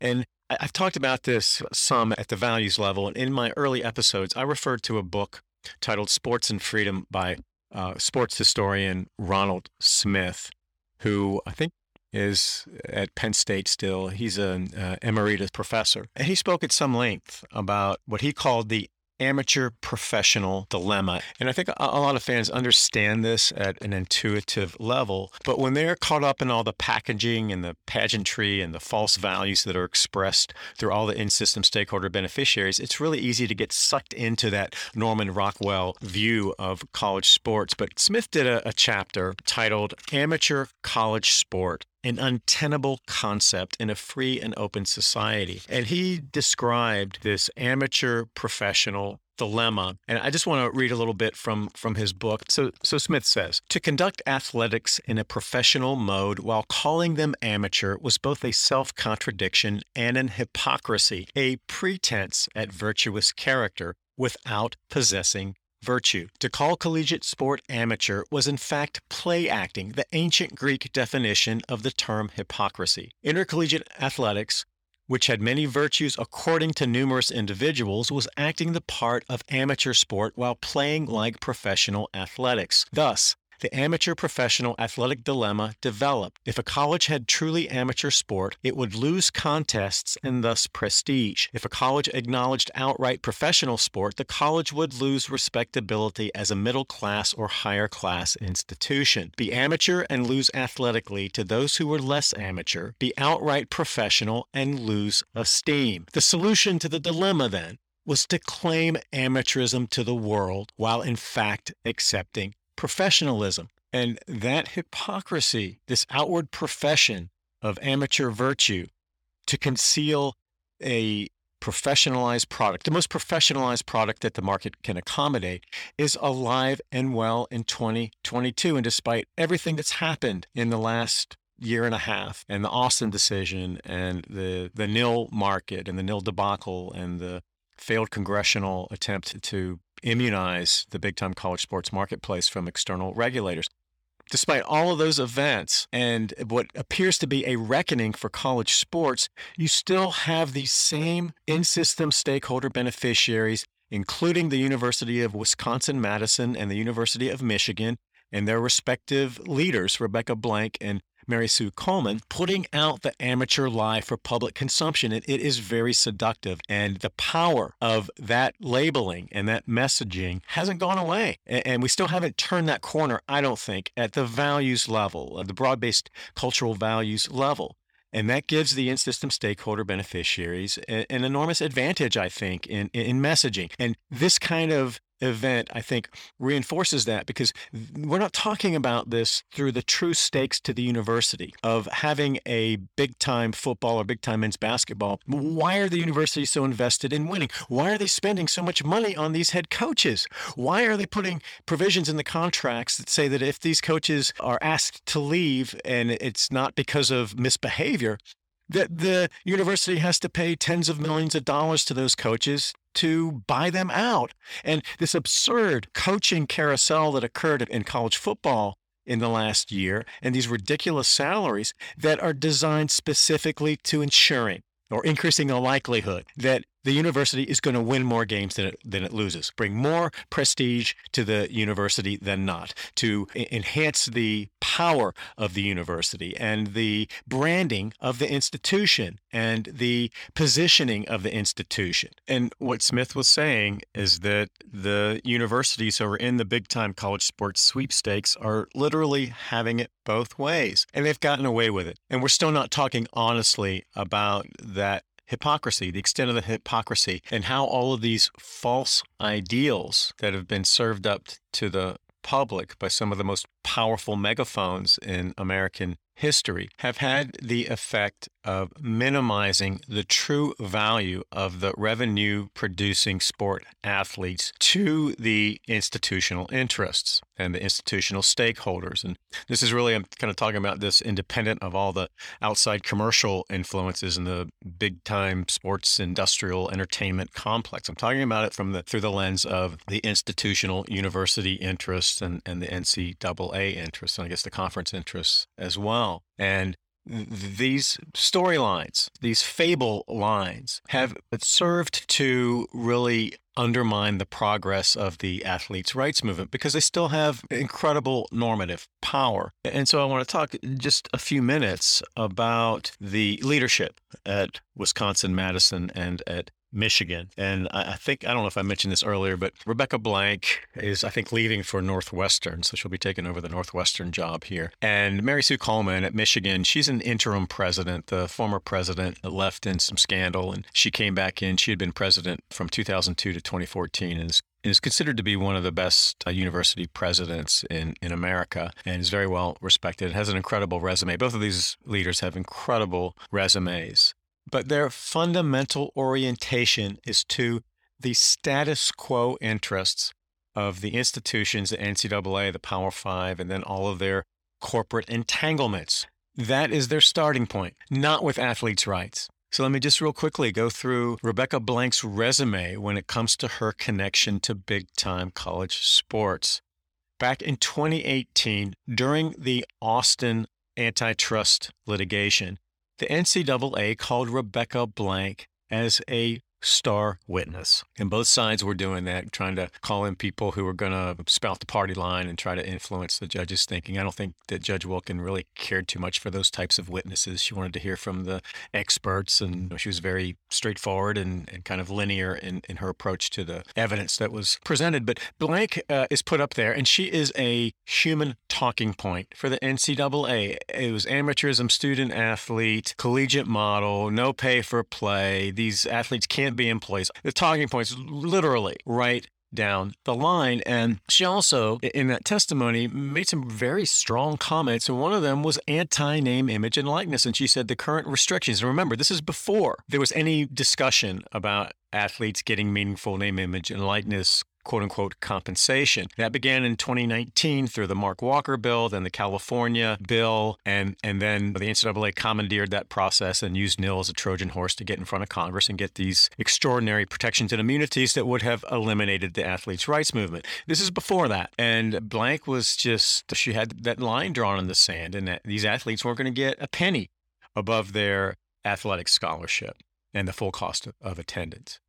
And I've talked about this some at the values level. And in my early episodes, I referred to a book titled Sports and Freedom by uh, sports historian Ronald Smith, who I think is at Penn State still. He's an uh, emeritus professor. And he spoke at some length about what he called the amateur professional dilemma. And I think a lot of fans understand this at an intuitive level, but when they're caught up in all the packaging and the pageantry and the false values that are expressed through all the in system stakeholder beneficiaries, it's really easy to get sucked into that Norman Rockwell view of college sports. But Smith did a, a chapter titled Amateur College Sport an untenable concept in a free and open society. And he described this amateur professional dilemma. And I just want to read a little bit from, from his book. So, so Smith says To conduct athletics in a professional mode while calling them amateur was both a self contradiction and an hypocrisy, a pretense at virtuous character without possessing virtue. To call collegiate sport amateur was in fact play acting, the ancient Greek definition of the term hypocrisy. Intercollegiate athletics which had many virtues according to numerous individuals, was acting the part of amateur sport while playing like professional athletics. Thus, the amateur professional athletic dilemma developed. If a college had truly amateur sport, it would lose contests and thus prestige. If a college acknowledged outright professional sport, the college would lose respectability as a middle class or higher class institution. Be amateur and lose athletically to those who were less amateur. Be outright professional and lose esteem. The solution to the dilemma, then, was to claim amateurism to the world while in fact accepting professionalism. And that hypocrisy, this outward profession of amateur virtue to conceal a professionalized product, the most professionalized product that the market can accommodate, is alive and well in 2022. And despite everything that's happened in the last year and a half and the Alston decision and the, the NIL market and the NIL debacle and the failed congressional attempt to immunize the big time college sports marketplace from external regulators. Despite all of those events and what appears to be a reckoning for college sports, you still have these same in system stakeholder beneficiaries, including the University of Wisconsin Madison and the University of Michigan, and their respective leaders, Rebecca Blank and Mary Sue Coleman, putting out the amateur lie for public consumption. And it is very seductive. And the power of that labeling and that messaging hasn't gone away. And we still haven't turned that corner, I don't think, at the values level, at the broad based cultural values level. And that gives the in system stakeholder beneficiaries an enormous advantage, I think, in, in messaging. And this kind of event, I think, reinforces that because we're not talking about this through the true stakes to the university of having a big time football or big time men's basketball. Why are the universities so invested in winning? Why are they spending so much money on these head coaches? Why are they putting provisions in the contracts that say that if these coaches are asked to leave and it's not because of misbehavior, that the university has to pay tens of millions of dollars to those coaches to buy them out. And this absurd coaching carousel that occurred in college football in the last year and these ridiculous salaries that are designed specifically to ensuring or increasing the likelihood that the university is going to win more games than it, than it loses, bring more prestige to the university than not, to enhance the power of the university and the branding of the institution and the positioning of the institution. And what Smith was saying is that the universities who are in the big time college sports sweepstakes are literally having it both ways, and they've gotten away with it. And we're still not talking honestly about that hypocrisy, the extent of the hypocrisy, and how all of these false ideals that have been served up to the public by some of the most powerful megaphones in American history have had the effect of minimizing the true value of the revenue producing sport athletes to the institutional interests and the institutional stakeholders. And this is really, I'm kind of talking about this independent of all the outside commercial influences in the big time sports industrial entertainment complex. I'm talking about it from the through the lens of the institutional university interests and, and the NCAA interests, and I guess the conference interests as well. And these storylines, these fable lines, have served to really undermine the progress of the athletes' rights movement because they still have incredible normative power. And so I want to talk just a few minutes about the leadership at Wisconsin Madison and at Michigan. And I think, I don't know if I mentioned this earlier, but Rebecca Blank is, I think, leaving for Northwestern. So she'll be taking over the Northwestern job here. And Mary Sue Coleman at Michigan, she's an interim president. The former president left in some scandal and she came back in. She had been president from 2002 to 2014 and is is considered to be one of the best uh, university presidents in, in America and is very well respected. Has an incredible resume. Both of these leaders have incredible resumes but their fundamental orientation is to the status quo interests of the institutions, the NCAA, the Power Five, and then all of their corporate entanglements. That is their starting point, not with athletes' rights. So let me just real quickly go through Rebecca Blank's resume when it comes to her connection to big time college sports. Back in 2018, during the Alston antitrust litigation, the NCAA called Rebecca Blank as a star witness. And both sides were doing that, trying to call in people who were going to spout the party line and try to influence the judge's thinking. I don't think that Judge Wilken really cared too much for those types of witnesses. She wanted to hear from the experts, and she was very straightforward and, and kind of linear in, in her approach to the evidence that was presented. But Blank uh, is put up there, and she is a human talking point for the NCAA. It was amateurism, student athlete, collegiate model, no pay for play. These athletes can't can't be employees. The talking points literally right down the line. And she also, in that testimony, made some very strong comments. And one of them was anti name, image, and likeness. And she said the current restrictions, and remember, this is before there was any discussion about athletes getting meaningful name, image, and likeness quote unquote compensation. That began in 2019 through the Mark Walker bill, then the California bill, and, and then the NCAA commandeered that process and used NIL as a Trojan horse to get in front of Congress and get these extraordinary protections and immunities that would have eliminated the athletes' rights movement. This is before that. And Blank was just, she had that line drawn in the sand, and that these athletes weren't going to get a penny above their athletic scholarship and the full cost of, of attendance.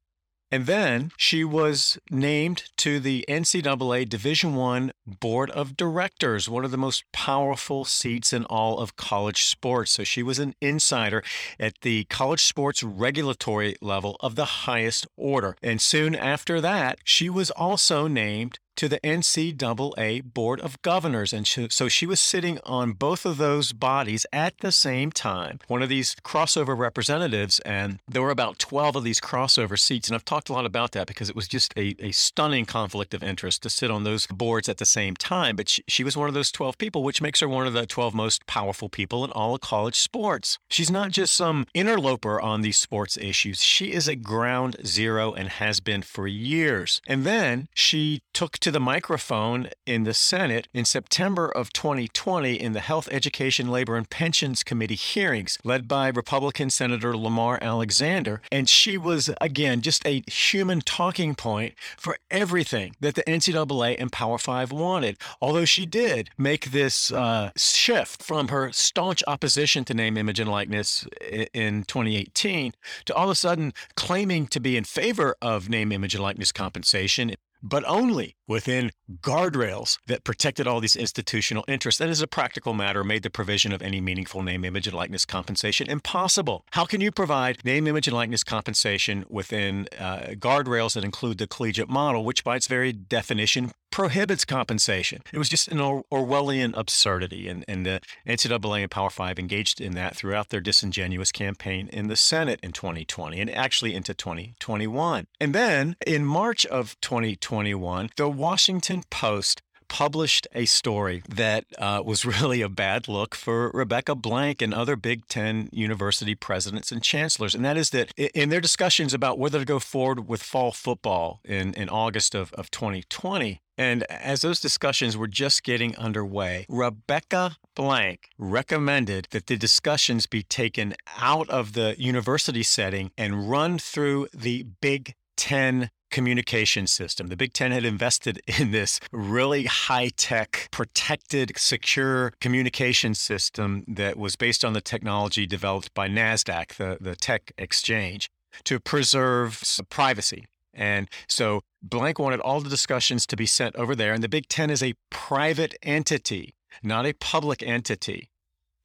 And then she was named to the NCAA Division One Board of Directors, one of the most powerful seats in all of college sports. So she was an insider at the college sports regulatory level of the highest order. And soon after that, she was also named to the NCAA Board of Governors. And so she was sitting on both of those bodies at the same time, one of these crossover representatives. And there were about 12 of these crossover seats. And I've talked a lot about that because it was just a, a stunning conflict of interest to sit on those boards at the same time. But she, she was one of those 12 people, which makes her one of the 12 most powerful people in all of college sports. She's not just some interloper on these sports issues, she is a ground zero and has been for years. And then she took to the microphone in the Senate in September of 2020 in the Health, Education, Labor, and Pensions Committee hearings led by Republican Senator Lamar Alexander. And she was, again, just a human talking point for everything that the NCAA and Power Five wanted. Although she did make this uh, shift from her staunch opposition to name, image, and likeness in 2018 to all of a sudden claiming to be in favor of name, image, and likeness compensation but only within guardrails that protected all these institutional interests. And as a practical matter, made the provision of any meaningful name, image, and likeness compensation impossible. How can you provide name, image, and likeness compensation within uh, guardrails that include the collegiate model, which by its very definition prohibits compensation. It was just an Orwellian absurdity, and, and the NCAA and Power Five engaged in that throughout their disingenuous campaign in the Senate in 2020 and actually into 2021. And then in March of 2021, the Washington Post published a story that uh, was really a bad look for Rebecca Blank and other Big Ten university presidents and chancellors. And that is that in their discussions about whether to go forward with fall football in, in August of, of 2020, and as those discussions were just getting underway, Rebecca Blank recommended that the discussions be taken out of the university setting and run through the Big Ten communication system. The Big Ten had invested in this really high tech, protected, secure communication system that was based on the technology developed by NASDAQ, the, the tech exchange, to preserve privacy and so Blank wanted all the discussions to be sent over there. And the Big Ten is a private entity, not a public entity.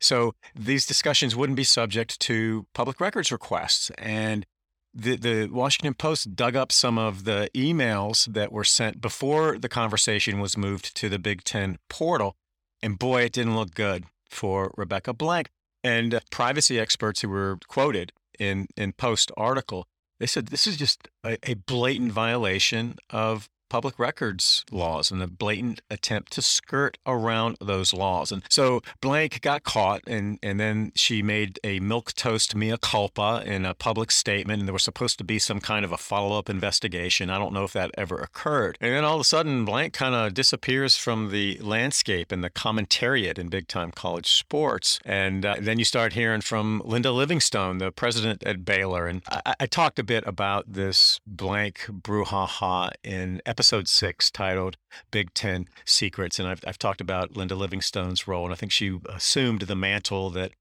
So these discussions wouldn't be subject to public records requests. And the, the Washington Post dug up some of the emails that were sent before the conversation was moved to the Big Ten portal. And boy, it didn't look good for Rebecca Blank. And privacy experts who were quoted in, in Post article they said this is just a, a blatant violation of public records laws and a blatant attempt to skirt around those laws. And so Blank got caught, and, and then she made a milk toast mea culpa in a public statement, and there was supposed to be some kind of a follow up investigation. I don't know if that ever occurred. And then all of a sudden, Blank kind of disappears from the landscape and the commentariat in big time college sports. And uh, then you start hearing from Linda Livingstone, the president at Baylor. And I, I talked a bit about this Blank brouhaha in episode episode six titled Big Ten Secrets. And I've, I've talked about Linda Livingstone's role. And I think she assumed the mantle that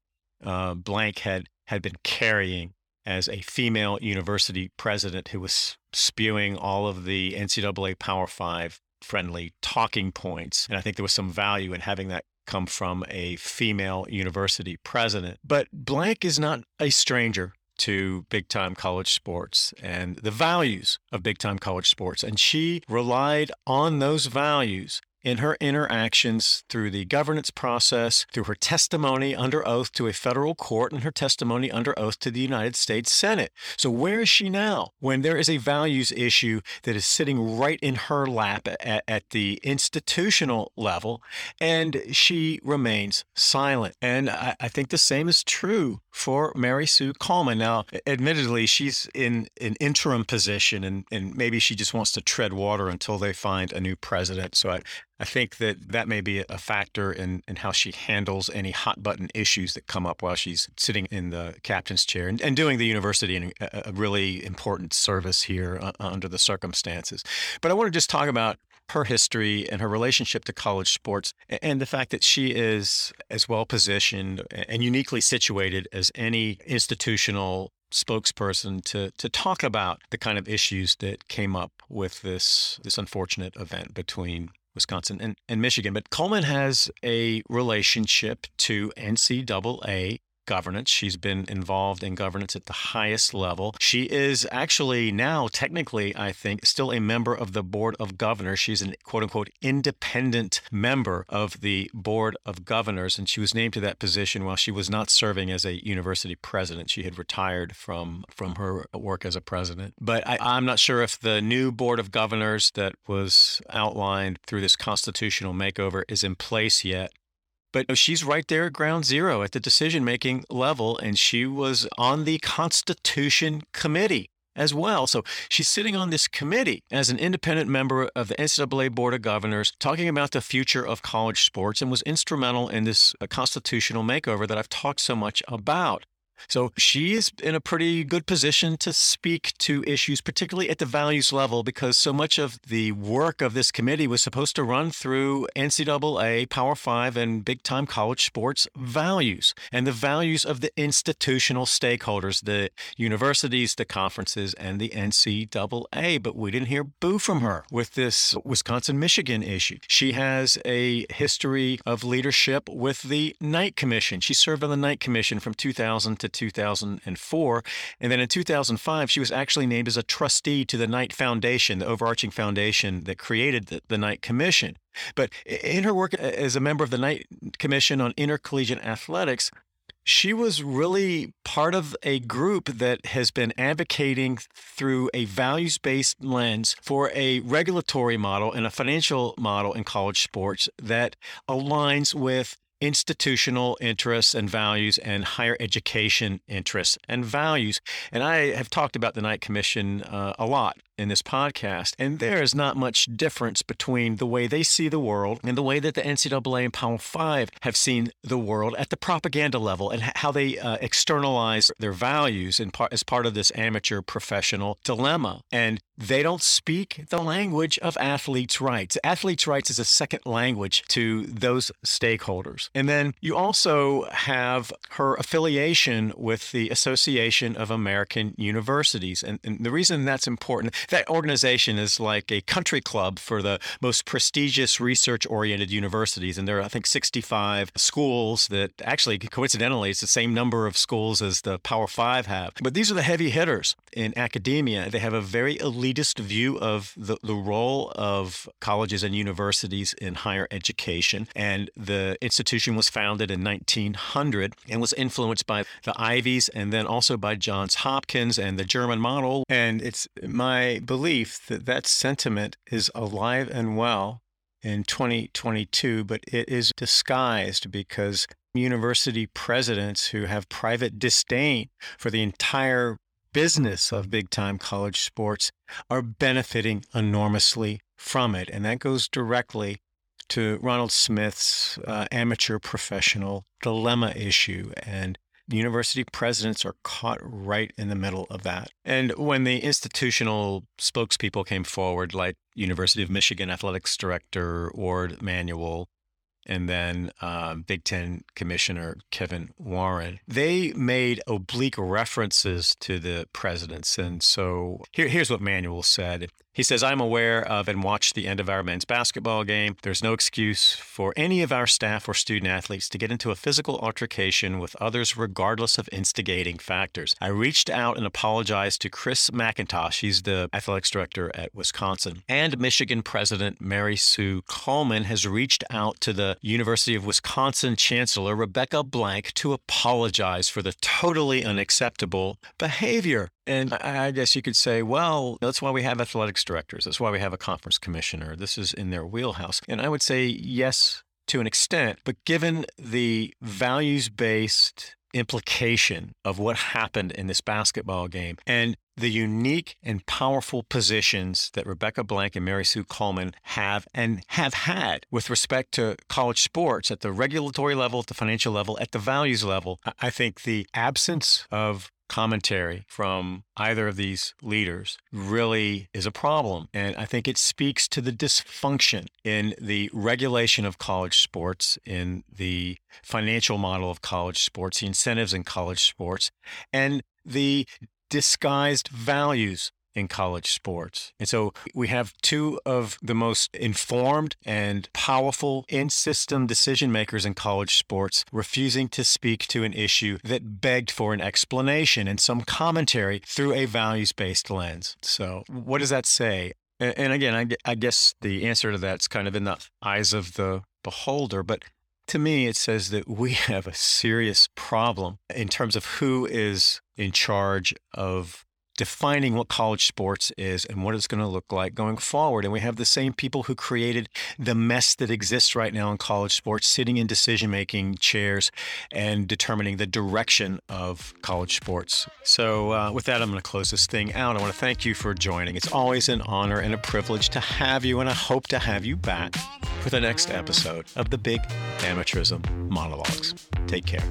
uh, Blank had, had been carrying as a female university president who was spewing all of the NCAA Power Five friendly talking points. And I think there was some value in having that come from a female university president. But Blank is not a stranger to big time college sports and the values of big time college sports. And she relied on those values in her interactions through the governance process, through her testimony under oath to a federal court, and her testimony under oath to the United States Senate. So, where is she now when there is a values issue that is sitting right in her lap at, at the institutional level, and she remains silent? And I, I think the same is true for Mary Sue Coleman. Now, admittedly, she's in an interim position, and, and maybe she just wants to tread water until they find a new president. So I, I think that that may be a factor in, in how she handles any hot button issues that come up while she's sitting in the captain's chair and, and doing the university a, a really important service here uh, under the circumstances. But I want to just talk about her history and her relationship to college sports and the fact that she is as well positioned and uniquely situated as any institutional spokesperson to to talk about the kind of issues that came up with this this unfortunate event between Wisconsin and, and Michigan. But Coleman has a relationship to NCAA governance. She's been involved in governance at the highest level. She is actually now, technically, I think, still a member of the Board of Governors. She's an quote unquote independent member of the Board of Governors, and she was named to that position while she was not serving as a university president. She had retired from, from her work as a president. But I, I'm not sure if the new Board of Governors that was outlined through this constitutional makeover is in place yet. But she's right there at ground zero at the decision making level, and she was on the Constitution Committee as well. So she's sitting on this committee as an independent member of the NCAA Board of Governors, talking about the future of college sports, and was instrumental in this uh, constitutional makeover that I've talked so much about. So she is in a pretty good position to speak to issues, particularly at the values level, because so much of the work of this committee was supposed to run through NCAA, Power Five, and big time college sports values and the values of the institutional stakeholders, the universities, the conferences, and the NCAA. But we didn't hear boo from her with this Wisconsin Michigan issue. She has a history of leadership with the Knight Commission. She served on the Knight Commission from 2000 to 2004. And then in 2005, she was actually named as a trustee to the Knight Foundation, the overarching foundation that created the, the Knight Commission. But in her work as a member of the Knight Commission on Intercollegiate Athletics, she was really part of a group that has been advocating through a values based lens for a regulatory model and a financial model in college sports that aligns with institutional interests and values and higher education interests and values. And I have talked about the Knight Commission uh, a lot in this podcast. And there is not much difference between the way they see the world and the way that the NCAA and Power Five have seen the world at the propaganda level and how they uh, externalize their values in part, as part of this amateur professional dilemma. And they don't speak the language of athletes' rights. Athletes' rights is a second language to those stakeholders. And then you also have her affiliation with the Association of American Universities. And, and the reason that's important, that organization is like a country club for the most prestigious research oriented universities. And there are, I think, 65 schools that actually, coincidentally, it's the same number of schools as the Power Five have. But these are the heavy hitters in academia. They have a very elitist view of the, the role of colleges and universities in higher education. And the institution was founded in 1900 and was influenced by the Ivies and then also by Johns Hopkins and the German model. And it's my belief that that sentiment is alive and well in 2022, but it is disguised because university presidents who have private disdain for the entire business of big time college sports are benefiting enormously from it. And that goes directly to Ronald Smith's uh, amateur professional dilemma issue. And university presidents are caught right in the middle of that. And when the institutional spokespeople came forward, like University of Michigan athletics director Warde Manuel, and then uh, Big Ten Commissioner Kevin Warren, they made oblique references to the presidents. And so here, here's what Manuel said he says, I'm aware of and watched the end of our men's basketball game. There's no excuse for any of our staff or student athletes to get into a physical altercation with others, regardless of instigating factors. I reached out and apologized to Chris McIntosh, he's the athletics director at Wisconsin, and Michigan President Mary Sue Coleman has reached out to the University of Wisconsin Chancellor Rebecca Blank to apologize for the totally unacceptable behavior. And I guess you could say, well, that's why we have athletics directors. That's why we have a conference commissioner. This is in their wheelhouse. And I would say yes to an extent, but given the values based implication of what happened in this basketball game and the unique and powerful positions that Rebecca Blank and Mary Sue Coleman have and have had with respect to college sports at the regulatory level, at the financial level, at the values level. I think the absence of commentary from either of these leaders really is a problem. And I think it speaks to the dysfunction in the regulation of college sports, in the financial model of college sports, the incentives in college sports, and the disguised values in college sports. And so we have two of the most informed and powerful in system decision makers in college sports refusing to speak to an issue that begged for an explanation and some commentary through a values based lens. So, what does that say? And again, I guess the answer to that's kind of in the eyes of the beholder, but to me, it says that we have a serious problem in terms of who is in charge of defining what college sports is and what it's going to look like going forward. And we have the same people who created the mess that exists right now in college sports sitting in decision making chairs and determining the direction of college sports. So, uh, with that, I'm going to close this thing out. I want to thank you for joining. It's always an honor and a privilege to have you, and I hope to have you back for the next episode of the Big Amateurism Monologues. Take care.